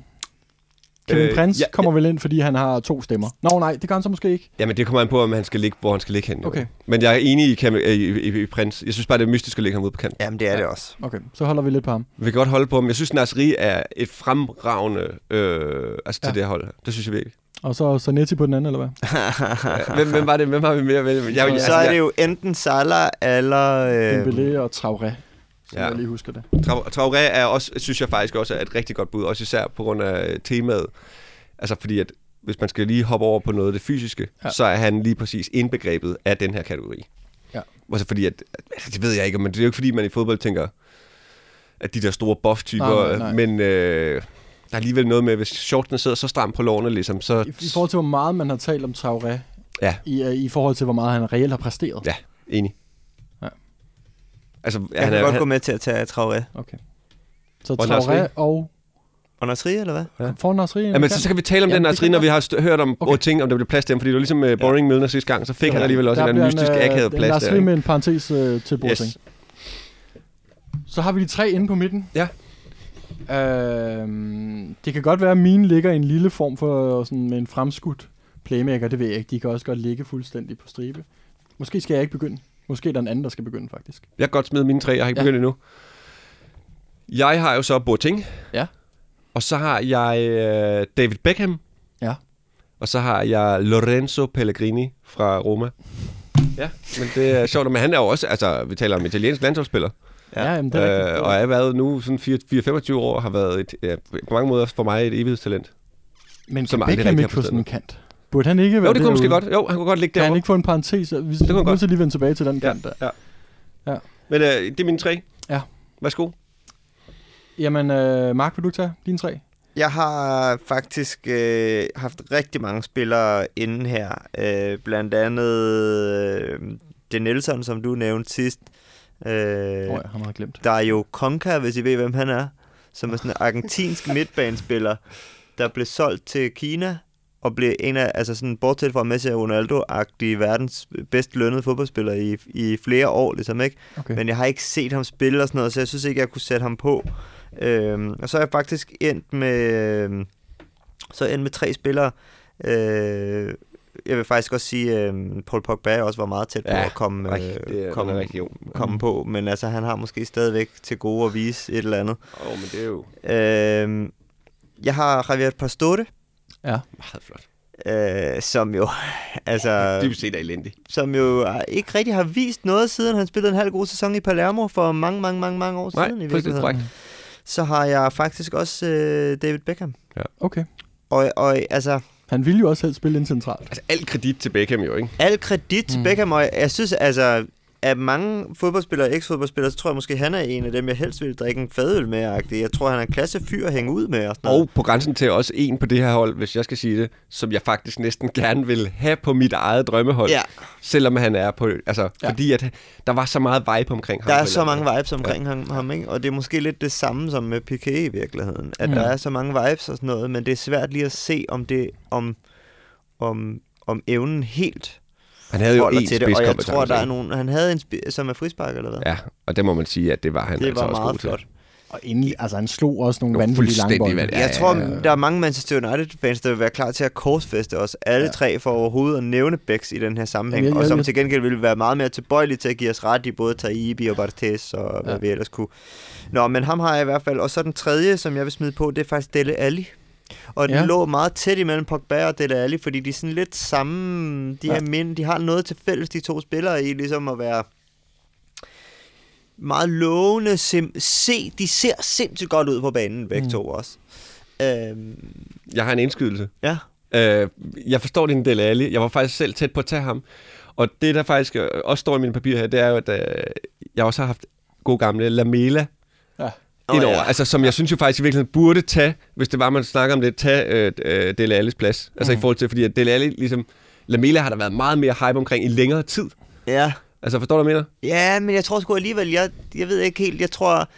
Kevin Øh, øh, Prince ja, ja, kommer vel ind, fordi han har to stemmer. Nå nej, det kan han så måske ikke. Jamen, det kommer an på, om han skal ligge, hvor han skal ligge hen. jo. Okay. Men jeg er enig i, Cam- i, i, i, Prins. Jeg synes bare, det er mystisk at lægge ham ud på kanten. Jamen, det er det også. Okay, så holder vi lidt på ham. Vi kan godt holde på ham. Jeg synes, Nasri er et fremragende øh, altså til Ja. det her hold. Det synes jeg virkelig. Og så Zanetti på den anden, eller hvad? Ja, hvem, hvem, var det? Hvem har vi mere? Jeg, jeg, jeg, så er det jo enten Salah eller... Øh, Dembélé og Traoré, så ja. jeg lige husker det. Tra- Traoré er også, synes jeg faktisk også er et rigtig godt bud, også især på grund af temaet. Altså fordi, at hvis man skal lige hoppe over på noget af det fysiske, Ja. så er han lige præcis indbegrebet af den her kategori. Ja. Altså fordi, at, altså, det ved jeg ikke, men det er jo ikke fordi, man i fodbold tænker, at de der store buff-typer, Nej, nej, nej. men øh, der er alligevel noget med, hvis shortene sidder så stramt på lårene, ligesom, så... I, I forhold til, hvor meget man har talt om Traoré, Ja. i, øh, i forhold til, hvor meget han reelt har præsteret. Ja, enig. Ja. Altså, jeg han kan er, godt han, gå med til at tage Traoré. Okay. Så Og? Traoré og... Og Nasri, eller hvad? Ja. Ja. Får Nasri en Jamen, så, så kan vi tale om Jamen, den Nasri, når vi har st- hørt om Okay. ting, om der bliver plads til ham, fordi det var ligesom uh, Boring Milner sidste gang, så fik han alligevel også Der en bliver mystisk øh, akavet plads Nasri der. med en parentes øh, til Boateng. Yes. Så har vi de tre inde på midten. Ja. Øhm, det kan godt være, at mine ligger i en lille form for sådan med en fremskudt playmaker. Det ved jeg ikke. De kan også godt ligge fuldstændig på stribe. Måske skal jeg ikke begynde. Måske er der en anden, der skal begynde, faktisk. Jeg kan godt smide mine tre, jeg har ikke Ja. begyndt endnu. Jeg har jo så Boateng. Ja. Og så har jeg øh, David Beckham. Ja. Og så har jeg Lorenzo Pellegrini fra Roma. Ja, men det er sjovt, men han er jo også, altså vi taler om italiensk landsholdsspiller, Ja. Ja, jamen, det er rigtigt. øh, og er været nu sådan 4-25 år, har været et, ja, på mange måder for mig et evighedstalent. Men kan Beckham ikke har få sådan en kant? Burde han ikke være Jo, det kunne måske godt. Jo, han kunne godt ligge Kan han ikke få en parentes? Vi kunne han er nødt godt. lige vende tilbage til den Ja, kant der. ja. Ja. Men øh, det er mine tre. Ja. Værsgo. Jamen, øh, Mark, vil du tage dine tre? Jeg har faktisk øh, haft rigtig mange spillere inden her. Øh, blandt andet øh, det Nelson, som du nævnte sidst. Øh, oh, jeg har meget glemt. Der er jo Conca, hvis I ved, hvem han er. Som er sådan en argentinsk midtbanespiller, der blev solgt til Kina og blev en af, altså sådan bortset fra Messi og Ronaldo-agtige verdens bedst lønnede fodboldspiller i, i flere år, ligesom ikke? Okay. Men jeg har ikke set ham spille og sådan noget, så jeg synes ikke, jeg kunne sætte ham på. Øhm, og så er jeg faktisk endt med, øhm, så er endt med tre spillere. Øh, jeg vil faktisk også sige, at øh, Paul Pogba også var meget tæt på Ja, at komme, Ej, det er, øh, komme, komme, rigtig komme Mm. på. Men altså, han har måske stadigvæk til gode at vise et eller andet. Åh, oh, men det er jo Øh, jeg har Javier Pastore, Ja. meget flot. øh, som jo, altså, Dybest set er elendig. som jo ikke rigtig har vist noget, siden han spillede en halv god sæson i Palermo for mange, mange, mange, mange år Nej, siden. I fuldstændig virkeligheden. korrekt. Så har jeg faktisk også øh, David Beckham. Okay. Og, og altså, Han ville jo også selv spille ind centralt. Altså, alt kredit til Beckham jo, ikke? al kredit til Mm. Beckham, og jeg synes, altså, af mange fodboldspillere og eks-fodboldspillere, så tror jeg måske, han er en af dem, jeg helst vil drikke en fadøl med. -agtig. Jeg tror, han er en klasse fyr at hænge ud med. Og, sådan noget. Og på grænsen til også en på det her hold, hvis jeg skal sige det, som jeg faktisk næsten gerne vil have på mit eget drømmehold. Ja, Selvom han er på... Altså, Ja. ja. fordi at der var så meget vibe omkring ham. der er så mange vibes omkring ja. ham, ham, ikke? og det er måske lidt det samme som med Piqué i virkeligheden. At Mm. der er så mange vibes og sådan noget, men det er svært lige at se, om det, om, om, om evnen helt Han havde jo en til det. Og jeg tror, der er nogen... Han havde en, spi- som er frispark, eller hvad? Ja, og det må man sige, at det var han det altså var også meget god til. flot. Og endelig, altså han slog også nogle vanvittige langbolde. vanvittigt. Jeg Ja, tror, ja, ja. der er mange Manchester United-fans, der vil være klar til at korsfeste os alle Ja. tre for overhovedet at nævne Becks i den her sammenhæng, Jamen, jeg- og jeg- som til gengæld ville være meget mere tilbøjelige til at give os ret i både Taibi og Barthez og hvad Ja. vi ellers kunne. Nå, men ham har jeg i hvert fald. Og så den tredje, som jeg vil smide på, det er faktisk Dele Alli. Og den Ja. lå meget tæt imellem Pogba og Dele Alli, fordi de er sådan lidt samme, de, Ja. er mind, de har noget til fælles, de to spillere i, ligesom at være meget lovende. Sim- se, de ser sindssygt godt ud på banen, begge Mm. to også. Øhm, Jeg har en indskydelse. ja. Øh, jeg forstår din Dele Alli. Jeg var faktisk selv tæt på at tage ham. Og det, der faktisk også står i mine papirer her, det er jo, at øh, jeg også har haft god gamle Lamela Ja. Åh, over. ja. Altså, som jeg synes jo faktisk i virkeligheden burde tage, hvis det var, man snakker om det, tage øh, øh, Dele Allis plads. Altså Mm. i forhold til, fordi at Dele Alli, ligesom, Lamela har der været meget mere hype omkring i længere tid. Ja. Altså, forstår du, hvad jeg mener? Ja, men jeg tror sgu alligevel, jeg, jeg ved ikke helt, jeg tror,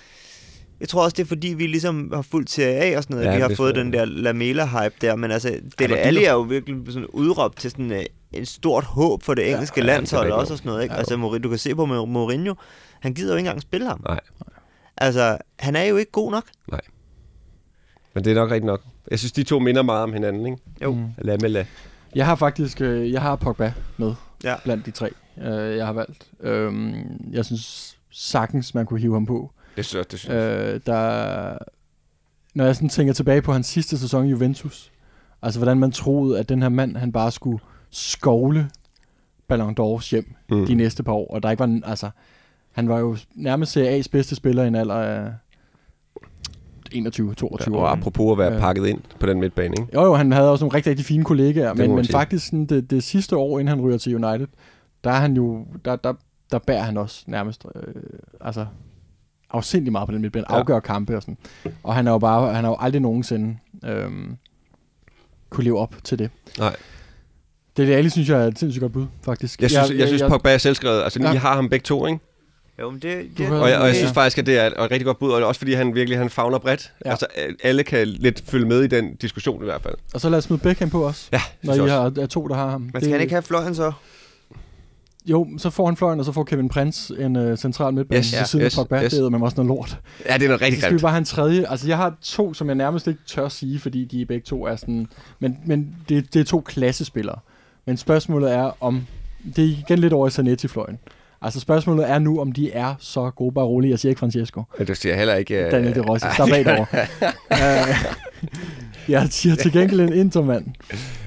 jeg tror også, det er fordi, vi ligesom har fulgt Serie A og sådan noget, Ja, ja, vi har fået den der Lamela-hype der, men altså, Dele dyr. Alli er jo virkelig sådan udråbt til sådan uh, en stort håb for det engelske ja, ja, det landshold også og sådan noget, ikke? Ja, altså, du kan se på Mou- Mourinho, han gider jo ikke engang spille ham. Nej. Altså, han er jo ikke god nok. Men det er nok rigtigt nok. Jeg synes, de to minder meget om hinanden, ikke? Jo. Mm. Lamela. Jeg har faktisk, øh, jeg har Pogba med Ja. blandt de tre, øh, jeg har valgt. Øhm, jeg synes sagtens, man kunne hive ham på. Det synes jeg, det synes jeg. Øh, der, når jeg sådan tænker tilbage på hans sidste sæson i Juventus, altså hvordan man troede, at den her mand, han bare skulle skovle Ballon d'Ors hjem Mm. de næste par år, og der ikke var, altså, han var jo nærmest Serie A's bedste spiller i en alder af 21, 22 Og år. apropos at være Ja. pakket ind på den midtbane, ikke? Jo, jo, han havde også nogle rigtig, rigtig fine kollegaer, men, men faktisk sådan det, det sidste år, inden han ryger til United, der er han jo, der, der, der bærer han også nærmest, øh, altså afsindig meget på den midtbane, Ja. afgør kampe og sådan. Og han er jo bare, han har jo aldrig nogensinde øh, kunne leve op til det. Nej. Det er det, synes jeg er et sindssygt godt bud, faktisk. Jeg synes, jeg, jeg synes Pogba er selvskrevet. Altså, Ja. ja. I har ham begge to, ikke? Jo, men det, det, Og jeg, og jeg Ja. synes faktisk, at det er et, rigtig godt bud, og også fordi han virkelig han fagner bredt. Ja. Altså, alle kan lidt følge med i den diskussion i hvert fald. Og så lad os smide Beckham på os, Ja, når I også. har, er to, der har ham. men skal han ikke have fløjen så? Jo, så får han fløjen, og så får Kevin Prince en uh, central midtbane Yes, ved ja, siden yes, af Pogba. yes. Det er med også noget lort. Ja, det er noget Så rigtig skal vi grimt. bare have en tredje. Altså, jeg har to, som jeg nærmest ikke tør sige, fordi de begge to er sådan... Men, men det, det er to klassespillere. Men spørgsmålet er, om... Det er igen lidt over i Zanetti-fløjen. Altså, spørgsmålet er nu, om de er så gode. Bare roligt, jeg siger ikke Francesco. Det siger heller ikke... Uh, Daniel De Rossi, slap af derovre. Øh, jeg siger til gengæld en intermand,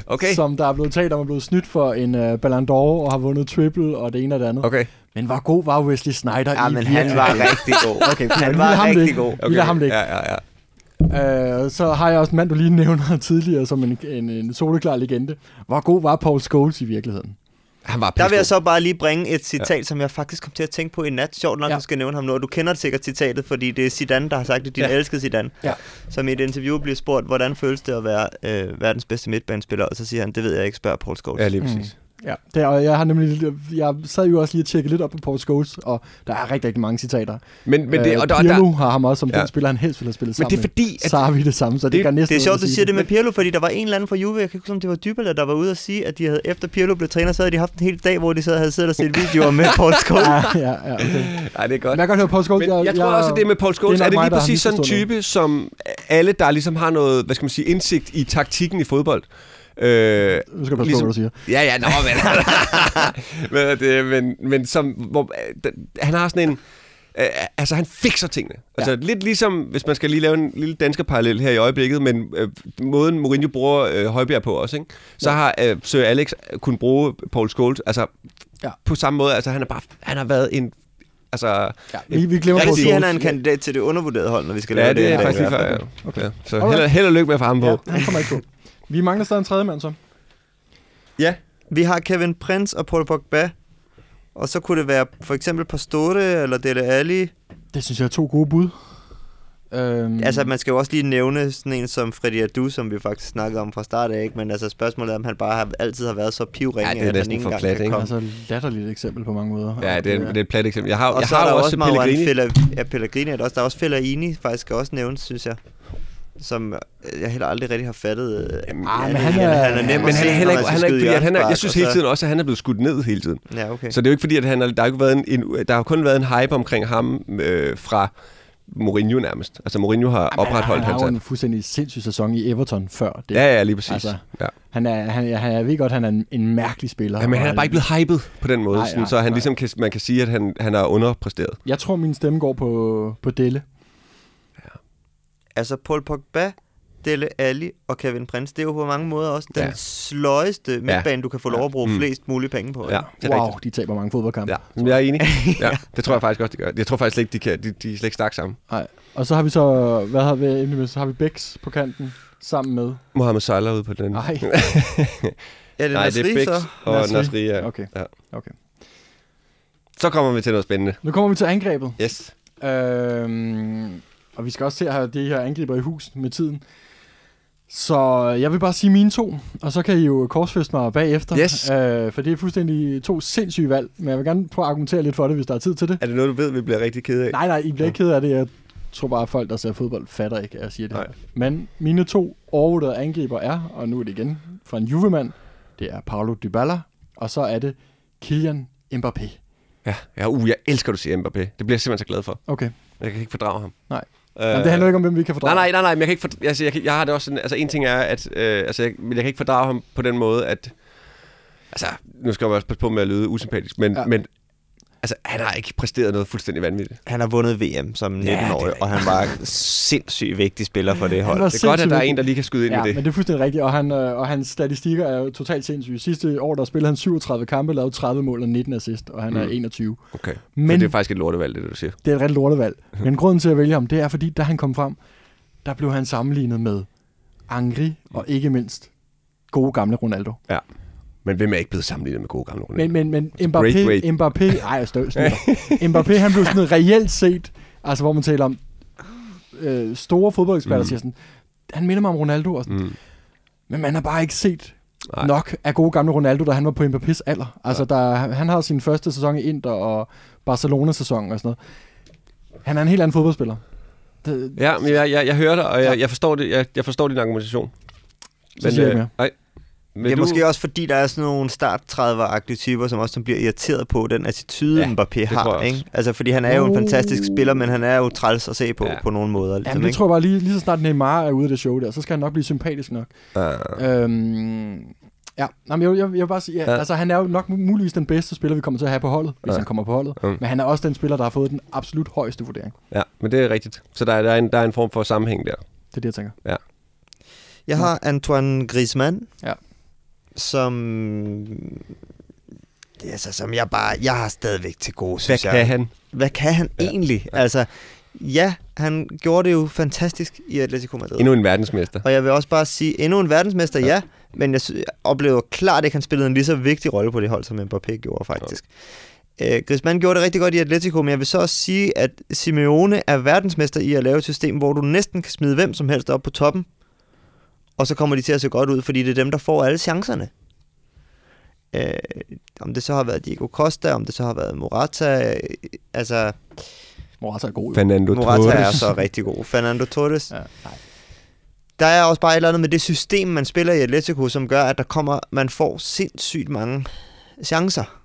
Okay, som der er blevet talt om, er blevet snydt for en uh, Ballon d'Or og har vundet triple og det ene og det andet. okay. Men hvor god var Wesley Snyder Ja, i men han virkelig- var rigtig god. Okay, han var ham rigtig ligge. god. okay. Vi lader ham ligge. Ja, ja, ja. Øh, så har jeg også en mand, du lige nævner tidligere, som en, en, en soleklar legende. Hvor god var Paul Scholes i virkeligheden? Han var Der vil jeg så bare lige bringe et citat, ja. som jeg faktisk kom til at tænke på i nat. Sjovt nok, Ja. du skal nævne ham nu, og du kender sikkert citatet, fordi det er Zidane, der har sagt det, din Ja. elskede Zidane. Ja. Som i et interview bliver spurgt, hvordan føles det at være øh, verdens bedste midtbanespiller, og så siger han, det ved jeg ikke, spørg Paul Scholes. Ja, lige Mm. Ja, det er, og jeg har nemlig, jeg sad jo også lige og tjekkede lidt op på Paul Scholes, og der er rigtig, rigtig mange citater. Men, men det, Øh, og der, Pirlo der, har ham også som Ja. den spiller, han helst ville have spillet men det er fordi, at Så har vi det samme, så det, det- kan næsten Det er sjovt, du siger sige det med Pirlo, fordi der var en eller anden fra Juve, jeg kan ikke huske, om det var Dybala, der var ude at sige, at de havde, efter Pirlo blev træner, så havde de haft en hel dag, hvor de så havde siddet og set videoer med Paul Scholes. Ja, ja, ja, okay. Nej, det er godt. Men jeg kan godt høre Paul Scholes. Men jeg, tror også, at det med Paul Scholes, det er er, er det lige præcis sådan en type, som alle, der ligesom har noget, hvad skal man sige, indsigt i taktikken i fodbold. Øh, Nu skal du passe ligesom- på, hvad du siger. Ja, ja, nå, men, men, det, men, men som, hvor, han har sådan en, øh, altså han fikser tingene. Altså Ja. lidt ligesom, hvis man skal lige lave en lille dansker parallel her i øjeblikket, men øh, måden Mourinho bruger øh, Højbjerg på også, ikke? så Ja. har øh, Sir Alex kunnet bruge Paul Scholes, altså Ja. på samme måde, altså han har bare, han har været en, altså, Ja, vi, vi glemmer Jeg kan sige, at han er en kandidat til det undervurderede hold, når vi skal ja, lave det er her faktisk lige før, ja. Okay. ja. Så held, held og lykke med at få ham på. Ja, han kommer ikke på. Vi mangler stadig en tredje mand, så. Ja. Vi har Kevin Prince og Paul Pogba. Og så kunne det være for eksempel Pastore eller Dele Alli. Det synes jeg er to gode bud. Øhm. Altså, man skal jo også lige nævne sådan en som Freddy Adu, som vi faktisk snakkede om fra start af, ikke? Men altså, spørgsmålet er, om han bare har, altid har været så pivringe, Ja, det er at han ikke engang plat, kan ikke? komme. altså latterligt eksempel på mange måder. Ja, det er, det er et plat eksempel. Jeg har, Og jeg så har er der jo også, også Pellegrini. Fella, ja, Pellegrini er der også. Der er også Fellaini, faktisk skal også nævnes, synes jeg. Som jeg heller aldrig rigtig har fattet. øh, Jamen, Ah, men han er- han er nem Men at han se, er heller når ikke, han er ikke fordi, at han er, jeg synes hele tiden også, at han er blevet skudt ned hele tiden. Ja, okay. Så det er jo ikke fordi, at han, er- der har ikke været en, en, der har kun været en hype omkring ham øh, fra Mourinho nærmest. Altså Mourinho har opretholdt han hans... har jo en fuldstændig sindssyg sæson i Everton før det. Ja, ja, lige præcis. Altså, ja. Han er, han, han, jeg ved godt, han er en, en mærkelig spiller. ja, men han er bare ikke blevet hypet på den måde, Nej, nej, sådan, nej, så han nej. ligesom kan, man kan sige, at han, han har underpræsteret. Jeg tror, min stemme går på, på Delle. Altså Paul Pogba, Dele Alli og Kevin Prince, det er jo på mange måder også den Ja. sløjeste midtbane, du kan få lov at bruge Mm. flest mulige penge på. Ja, det Wow, rigtigt. de taber mange fodboldkampe. Ja, men jeg er enig. Ja, det tror jeg faktisk godt, de gør. Jeg tror faktisk ikke, de kan. De, de er slet ikke stærkt sammen. Nej. Og så har vi så, hvad har vi? Så har vi Bex på kanten sammen med. Mohamed Salah ude på den. Nej, Ja, det er Nej, det er Nasri, Bex så. og Nasri. Nasri. ja. okay. Ja. okay. Så kommer vi til noget spændende. Nu kommer vi til angrebet. Yes. Øhm, og vi skal også til at have de her angriber i hus med tiden. Så jeg vil bare sige mine to, og så kan I jo korsfeste mig bagefter. Yes. Øh, for det er fuldstændig to sindssyge valg, men jeg vil gerne prøve at argumentere lidt for det, hvis der er tid til det. Er det noget, du ved, vi bliver rigtig kede af? Nej, nej, I bliver ikke ked af det. Jeg tror bare, at folk, der ser fodbold, fatter ikke, at jeg siger det Nej. her. Men mine to overvurderede angriber er, og nu er det igen fra en Juve-mand, det er Paulo Dybala, og så er det Kylian Mbappé. Ja, ja uh, jeg elsker, du siger Mbappé. Det bliver jeg simpelthen så glad for. Okay. Jeg kan ikke fordrage ham. Nej. Øh, Jamen, det handler ikke om, hvem vi kan fordrage. Nej, nej, nej, nej, men jeg kan ikke for, altså, jeg, kan, jeg har det også sådan, altså en ting er, at øh, altså, jeg, jeg kan ikke fordrage ham på den måde, at, altså, nu skal jeg også passe på med at lyde usympatisk, men, ja. men altså, han har ikke præsteret noget fuldstændig vanvittigt. Han har vundet VM som 19-årig, det er og han var sindssygt vigtig spiller for det hold. Det er godt, at der er en, der lige kan skyde ind Ja, med det. men det er fuldstændig rigtigt, og, han, øh, og hans statistikker er jo totalt sindssyge. Sidste år, der spillede han 37 kampe, lavede 30 mål og 19 assist, og han er Mm. 21. Okay. Men Men, det er faktisk et lortevalg, det du siger. det er et rigtig lortevalg. Men grunden til at vælge ham, det er, fordi da han kom frem, der blev han sammenlignet med Angri, og ikke mindst gode gamle Ronaldo. Men hvem er ikke blevet sammenlignet med gode gamle Ronaldo? Men, men, men Mbappé, Braithwaite. Mbappé, ej, jeg støv. Mbappé, han blev sådan reelt set, altså hvor man taler om øh, store fodboldeksperter, Mm. siger sådan, han minder mig om Ronaldo, og sådan, Mm. men man har bare ikke set Nej. nok af gode gamle Ronaldo, da han var på Mbappés alder. Altså, der, han har sin første sæson i Inter og Barcelona-sæsonen og sådan noget. Han er en helt anden fodboldspiller. Det, Ja, men jeg, jeg, jeg hører dig, og jeg, jeg, forstår det, jeg, jeg forstår din argumentation. Så siger jeg øh, mere. Nej. Men det er du, måske også fordi, der er sådan nogle start 30 typer, som også som bliver irriteret på den attitude, Ja, ja, Mbappé har. Ikke? Altså, fordi han er jo en Jo. fantastisk spiller, men han er jo træls at se på, Ja. ja. på nogle måder. Ligesom, Jamen, det ikke? tror jeg bare lige, lige så snart Neymar er ude af det show der, så skal han nok blive sympatisk nok. Uh, Øhm, ja, Nå, men jeg, jeg, jeg vil bare sige, ja, Ja. ja. altså han er jo nok muligvis den bedste spiller, vi kommer til at have på holdet, hvis Ja. han kommer på holdet. Mm. Men han er også den spiller, der har fået den absolut højeste vurdering. ja, men det er rigtigt. Så der er, der, er en, der er en form for sammenhæng der. Det er det, jeg tænker. Jeg har Antoine Griezmann, Ja. Som... Altså, som jeg bare... Jeg har stadigvæk til gode, Hvad kan jeg. han? Hvad kan han Ja. egentlig? Ja. Altså, ja, han gjorde det jo fantastisk i Atletico Madrid. Endnu en verdensmester. Og jeg vil også bare sige, endnu en verdensmester, Ja. ja, men jeg, jeg oplever klart ikke, at han spillede en lige så vigtig rolle på det hold, som Mbappé gjorde faktisk. Ja. Griezmann gjorde det rigtig godt i Atletico, men jeg vil så også sige, at Simeone er verdensmester i at lave et system, hvor du næsten kan smide hvem som helst op på toppen, og så kommer de til at se godt ud, fordi det er dem, der får alle chancerne. Øh, om det så har været Diego Costa, om det så har været Morata, øh, altså Morata er god. jo. Fernando Morata er Torres. så rigtig god. Fernando Torres, Ja, nej. der er også bare et eller andet med det system, man spiller i Atletico, som gør, at der kommer, man får sindssygt mange chancer,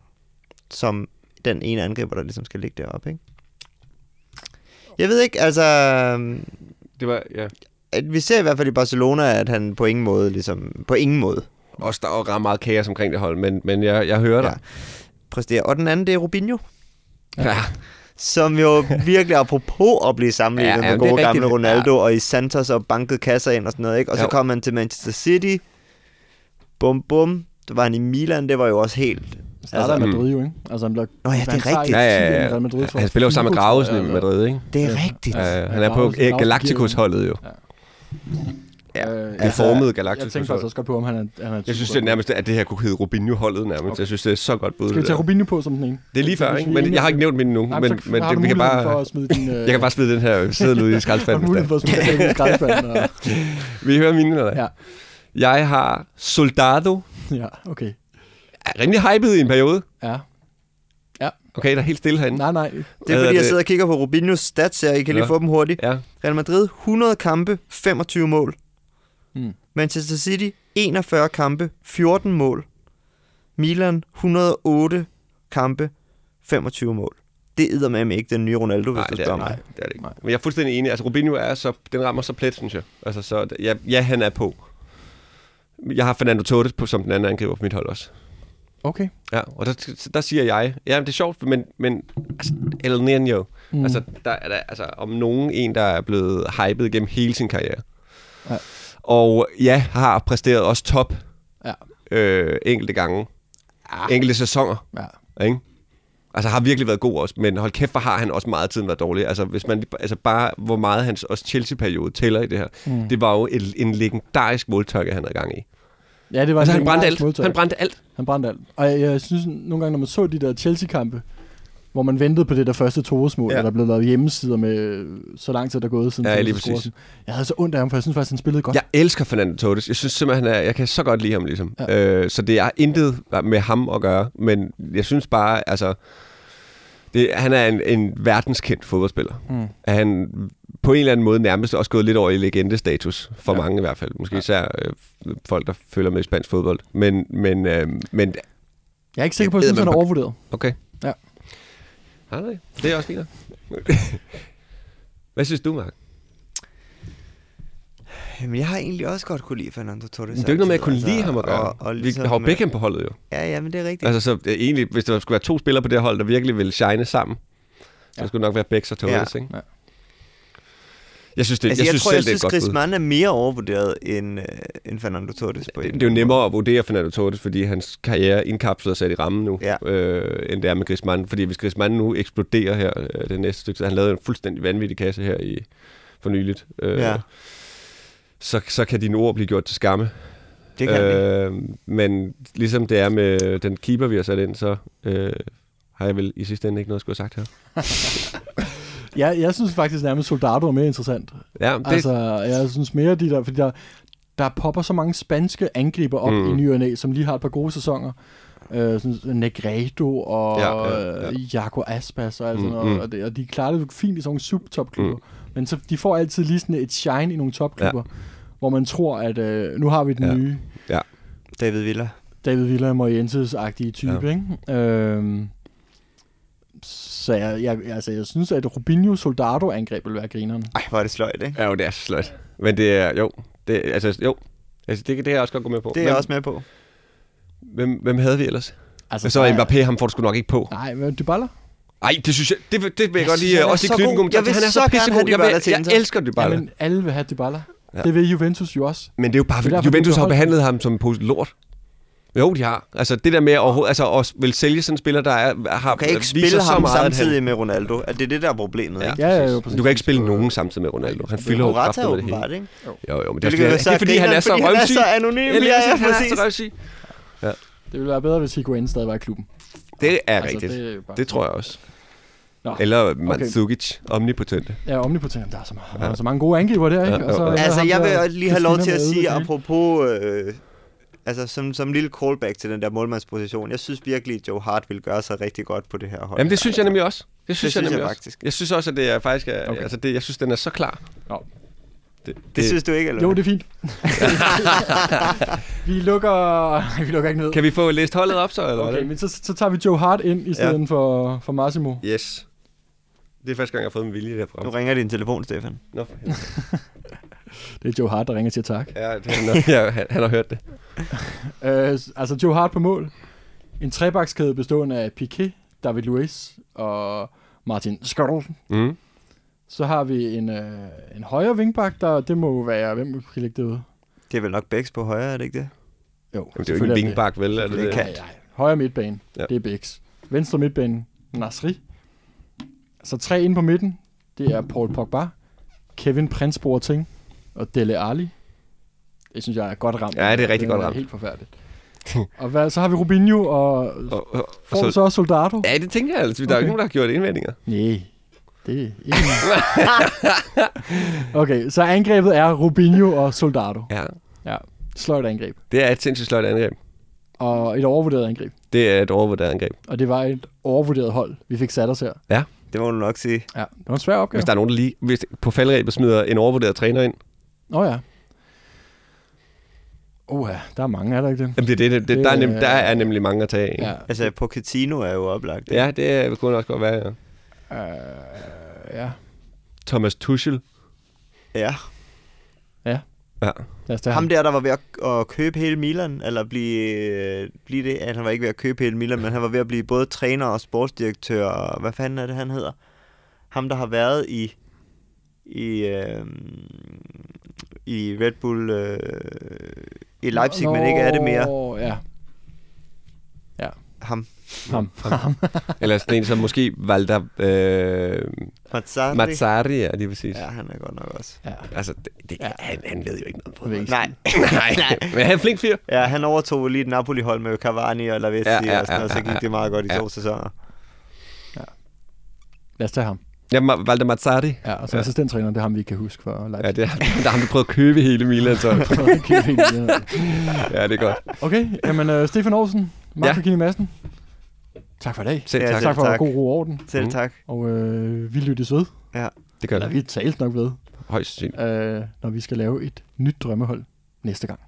som den ene angriber, der ligesom skal ligge deroppe, ikke? Jeg ved ikke, altså... Det var, ja. At vi ser i hvert fald i Barcelona, at han på ingen måde, ligesom... På ingen måde Også der er ret meget kaos omkring det hold, men, men jeg, jeg hører dig. præsterer. Og den anden, det er Rubinho, Ja. som jo virkelig apropos at blive sammenlignet Ja, ja, ja, med det gode gamle. Ronaldo, og i Santos og bankede kasser ind og sådan noget, ikke? Og så Jo. kom han til Manchester City, bum bum, så var han i Milan, det var jo også helt... Starter Altså, mm. Madrid jo, ikke? Altså, han blev, Nå ja, det er rigtigt. Ja, ja, 10'erne ja. Madrid for Han spiller jo sammen med Gravesen i Madrid, ikke? Det er Ja. rigtigt. Ja. han er på Galacticos-holdet jo. Ja. Øh, Det formede Jeg Galacticos tænkte faktisk også godt på, om han er, han er Jeg synes det er nærmest, at det her kunne hedde Robinho-holdet nærmest. Okay. Jeg synes, det er så godt bud. Skal vi tage der. Rubinho på som den ene? Det er lige før, ikke? Men jeg har ikke nævnt mine nu. Men, men har det, vi kan bare... at smide din... Øh, Jeg kan bare smide den her sædel ud i har skraldespanden. muligheden for at smide den i skraldespanden. Og, Vi hører mine, eller ja, Jeg har Soldado. ja, okay. Er rimelig hyped i en periode. Ja. Okay, der er helt stille herinde. Nej, nej. Det Hvad er er fordi, jeg det? sidder og kigger på Rubinhos stats her. I kan lige Nå. få dem hurtigt. Ja. Real Madrid, 100 kampe, 25 mål. Mm. Manchester City, 41 kampe, 14 mål. Milan, 108 kampe, 25 mål. Det er med ikke den nye Ronaldo, hvis Nej, du det er, spørger det, mig. ikke. det er det ikke. Nej. Men jeg er fuldstændig enig. Altså, Robinho er så, den rammer så plet, synes jeg. Altså, så, ja, ja, han er på. Jeg har Fernando Torres på, som den anden angriber på mit hold også. Okay. Ja, og der, der siger jeg, ja, det er sjovt, men, men altså, El Niño, Mm. altså, der er der, altså, om nogen en, der er blevet hypet gennem hele sin karriere. Ja. Og ja, har præsteret også top Ja. øh, enkelte gange. Ja. Enkelte sæsoner, Ja. ikke? Altså har virkelig været god også, men hold kæft, hvor har han også meget tiden været dårlig. Altså, hvis man, altså bare, hvor meget hans også Chelsea-periode tæller i det her. Mm. Det var jo en, en legendarisk måltørke, han havde gang i. Ja, det var Altså, han brændte alt. modtag. Han brændte alt. Han brændte alt. Og jeg, jeg synes nogle gange, når man så de der Chelsea-kampe, hvor man ventede på det der første Torres-mål, Ja. og der blev lavet hjemmesider med så lang tid, der er gået siden Ja, lige præcis. den. Jeg havde så ondt af ham, for jeg synes faktisk, han spillede godt. Jeg elsker Fernando Torres. Jeg synes simpelthen, han er, jeg kan så godt lide ham, ligesom. Ja. Øh, så det er intet med ham at gøre, men jeg synes bare, altså... Det, han er en, en verdenskendt fodboldspiller. Mm. Han på en eller anden måde nærmest også gået lidt over i legendestatus, for Ja. mange i hvert fald. Måske Ja. især øh, folk, der følger med i spansk fodbold. Men, men, øh, men Jeg er ikke sikker på, at jeg synes, han er overvurderet. okay. Ja. Har det? Det er også fint. Hvad synes du, Mark? Jamen, jeg har egentlig også godt kunne lide Fernando Torres. Det er jo ikke noget med at kunne lide ham at gøre. Og, og Vi har jo Beckham på holdet jo. Ja, ja, men det er rigtigt. Altså, så øh, egentlig, hvis der skulle være to spillere på det her hold, der virkelig ville shine sammen, så Ja. skulle det nok være Becks og Torres, Ja. ikke? Ja. Jeg synes, det, altså, jeg, jeg, synes tror, selv, jeg det er synes, bud. Griezmann er mere overvurderet end, øh, end Fernando Torres. På Det, det er jo nemmere at vurdere Fernando Torres, fordi hans karriere er indkapslet og sat i rammen nu, Ja. øh, end det er med Griezmann. Fordi hvis Griezmann nu eksploderer her øh, det næste stykke, tid, han lavede en fuldstændig vanvittig kasse her i for nyligt, øh, Ja. så, så kan dine ord blive gjort til skamme. Det kan øh, øh, men ligesom det er med den keeper, vi har sat ind, så øh, har jeg vel i sidste ende ikke noget at skulle have sagt her. Ja, jeg synes faktisk nærmest Soldado er mere interessant. Ja, det, Altså, jeg synes mere de der, fordi der, der popper så mange spanske angriber op Mm. mm. i ny og næ, som lige har et par gode sæsoner. Øh, sådan Negredo og Ja, ja, ja, ja, ja. ja. Jaco Aspas og alt Mm, sådan noget. mm. Og, det, og de klarer det fint i sådan nogle subtopklubber. Mm. Mm. Men så, de får altid lige sådan et shine i nogle topklubber, ja. hvor man tror, at øh, nu har vi den Ja. ja. nye David Villa. David Villa Morientes-agtige type, Ja. ja. ikke? Øhm, så jeg, jeg, altså, jeg synes, at Rubinho Soldado-angreb vil være grineren. Ej, hvor er det sløjt, ikke? Ja, jo, det er sløjt. Men det er, jo, det, altså, jo, altså, det, det kan jeg også godt gå med på. Det er hvem, jeg også med på. Hvem, hvem havde vi ellers? Altså, Så er- Mbappé, ham får du sgu nok ikke på. Nej, men Dybala? Nej, det synes jeg, det, det vil jeg, Jeg godt lige, er også lige så knytte en Jeg vil. Han er så så gerne pissegod. have Jeg, Dybala vil, til jeg elsker Dybala. Ja, men alle vil have Dybala. Ja. Det vil Juventus jo også. Men det er jo bare, Det er fordi derfor, Juventus har behandlet ham som en pose lort. Jo, de har. Altså det der med at, altså, at vil sælge sådan en spiller, der er, har, Du kan ikke spille ham meget, samtidig med Ronaldo. Er det det, der er problemet, Ja. ikke? Ja, ja, jo, præcis. Du kan ikke spille nogen samtidig med Ronaldo. Han Det er fylder jo kraftigt med det hele. ikke? Jo, jo, men det Det er, han, det er fordi, han er så fordi han er så anonym. Ja, lige Ja, præcis, han er så røvsyg. Det ville være bedre, hvis Higuain stadig var i klubben. Det er Altså, rigtigt. det er bare- Det tror jeg også. Nå. Eller Mandzukic, omnipotente. Ja, omnipotent. Der er så, meget, der er så mange gode angriber der, ikke? Ja, Og så er Altså, jeg vil lige have lov til at sige, apropos... Øh, altså, som, som en lille callback til den der målmandsposition. Jeg synes virkelig, at Joe Hart vil gøre sig rigtig godt på det her hold. Jamen det synes jeg nemlig også. Det synes, synes jeg jeg nemlig også. faktisk. Jeg synes også, at det er faktisk... Er, okay. Altså det, jeg synes, den er så klar. Nå. Det, Det synes du ikke, eller Jo, det er fint. vi lukker... vi lukker ikke ned. Kan vi få læst holdet op så, eller Okay, hvad? men så, så tager vi Joe Hart ind i stedet ja. for, for Massimo. Yes. Det er første gang, jeg har fået en vilje derfra. Nu ringer din telefon, Stefan. Nå, for helvede. Det er Joe Hart, der ringer til tak. ja, det, han, ja, han, han har hørt det. Øh, altså Joe Hart på mål. En trebakskæde bestående af Piqué, David Luiz og Martin Skottel. Mm. Så har vi en, øh, en højre vingbak, der det må være, hvem kan lægge det ud? Det er vel nok Becks på højre, er det ikke det? Jo, Jamen, det er jo ikke en vingbak, vel? Er det, Det det? kan- Nej, nej. Højre midtbane, Ja. det er Bix. Venstre midtbane, Nasri. Så tre inde på midten, det er Paul Pogba, Kevin Prince Boateng og Dele Alli. Det synes jeg er godt ramt. Ja, det er rigtig godt ramt. helt forfærdeligt. og hvad, så har vi Rubinho, og Og, og, får og så, så, så også Soldado. ja, det tænker jeg altså. Der er Okay. ikke nogen, der har gjort indvendinger. Nej, det er ikke Okay, så angrebet er Rubinho og Soldado. Ja. Ja, sløjt angreb. Det er et sindssygt sløjt angreb. Og et overvurderet angreb. Det er et overvurderet angreb. Og det var et overvurderet hold, vi fik sat os her. Det må du nok sige. Ja, det var en svær opgave. Hvis der er nogen, der lige hvis på faldrebet smider en overvurderet træner ind. Nå ja. Åh ja, der er mange, er der ikke det? Jamen, det, er det, det, det, der, er nem, der er nemlig mange at tage. Ja. Altså, Pochettino er jo oplagt. ikke? ja det kunne også godt være. Ja. Øh, ja. Thomas Tuchel. ja. Ja. Lad os tage Ham ham. der, der var ved at, at købe hele Milan, eller blive, øh, blive det, at han var ikke ved at købe hele Milan, men han var ved at blive både træner og sportsdirektør, og hvad fanden er det, han hedder? Ham, der har været i, i, øh, i Red Bull, øh, i Leipzig, Nå, men ikke er det mere. Ja, Ham. ham. ham. Eller sådan en som måske Valder øh, Mazzarri. Mazzari, ja, lige præcis. Ja, han er godt nok også. ja. Altså, det, det, Ja. han, han ved jo ikke noget på det. Nej, Nej, men han er en flink fyr. ja, han overtog lige et Napoli-hold med Cavani og Lavezzi Ja, ja, ja, ja, og sådan noget, ja, så ja, gik det meget godt i ja. to sæsoner. Lad os tage ham. Ja, Valder Mazzari. Ja, og så Ja. assistenttræner, det er ham, vi kan huske for Ja, Leipzig. det er, der er ham, der prøvede at købe hele Milan, så ja, det er godt. okay, jamen uh, Stefan Olsen, Mark Ja. ja. Madsen. Tak for i dag. Selv Ja, tak. selv tak for tak. god ro og orden. Selv Mhm. tak. Og øh, vi lyttes ved. Det gør Eller det. vi tales nok ved, Højst sandsynligt. øh, når vi skal lave et nyt drømmehold næste gang.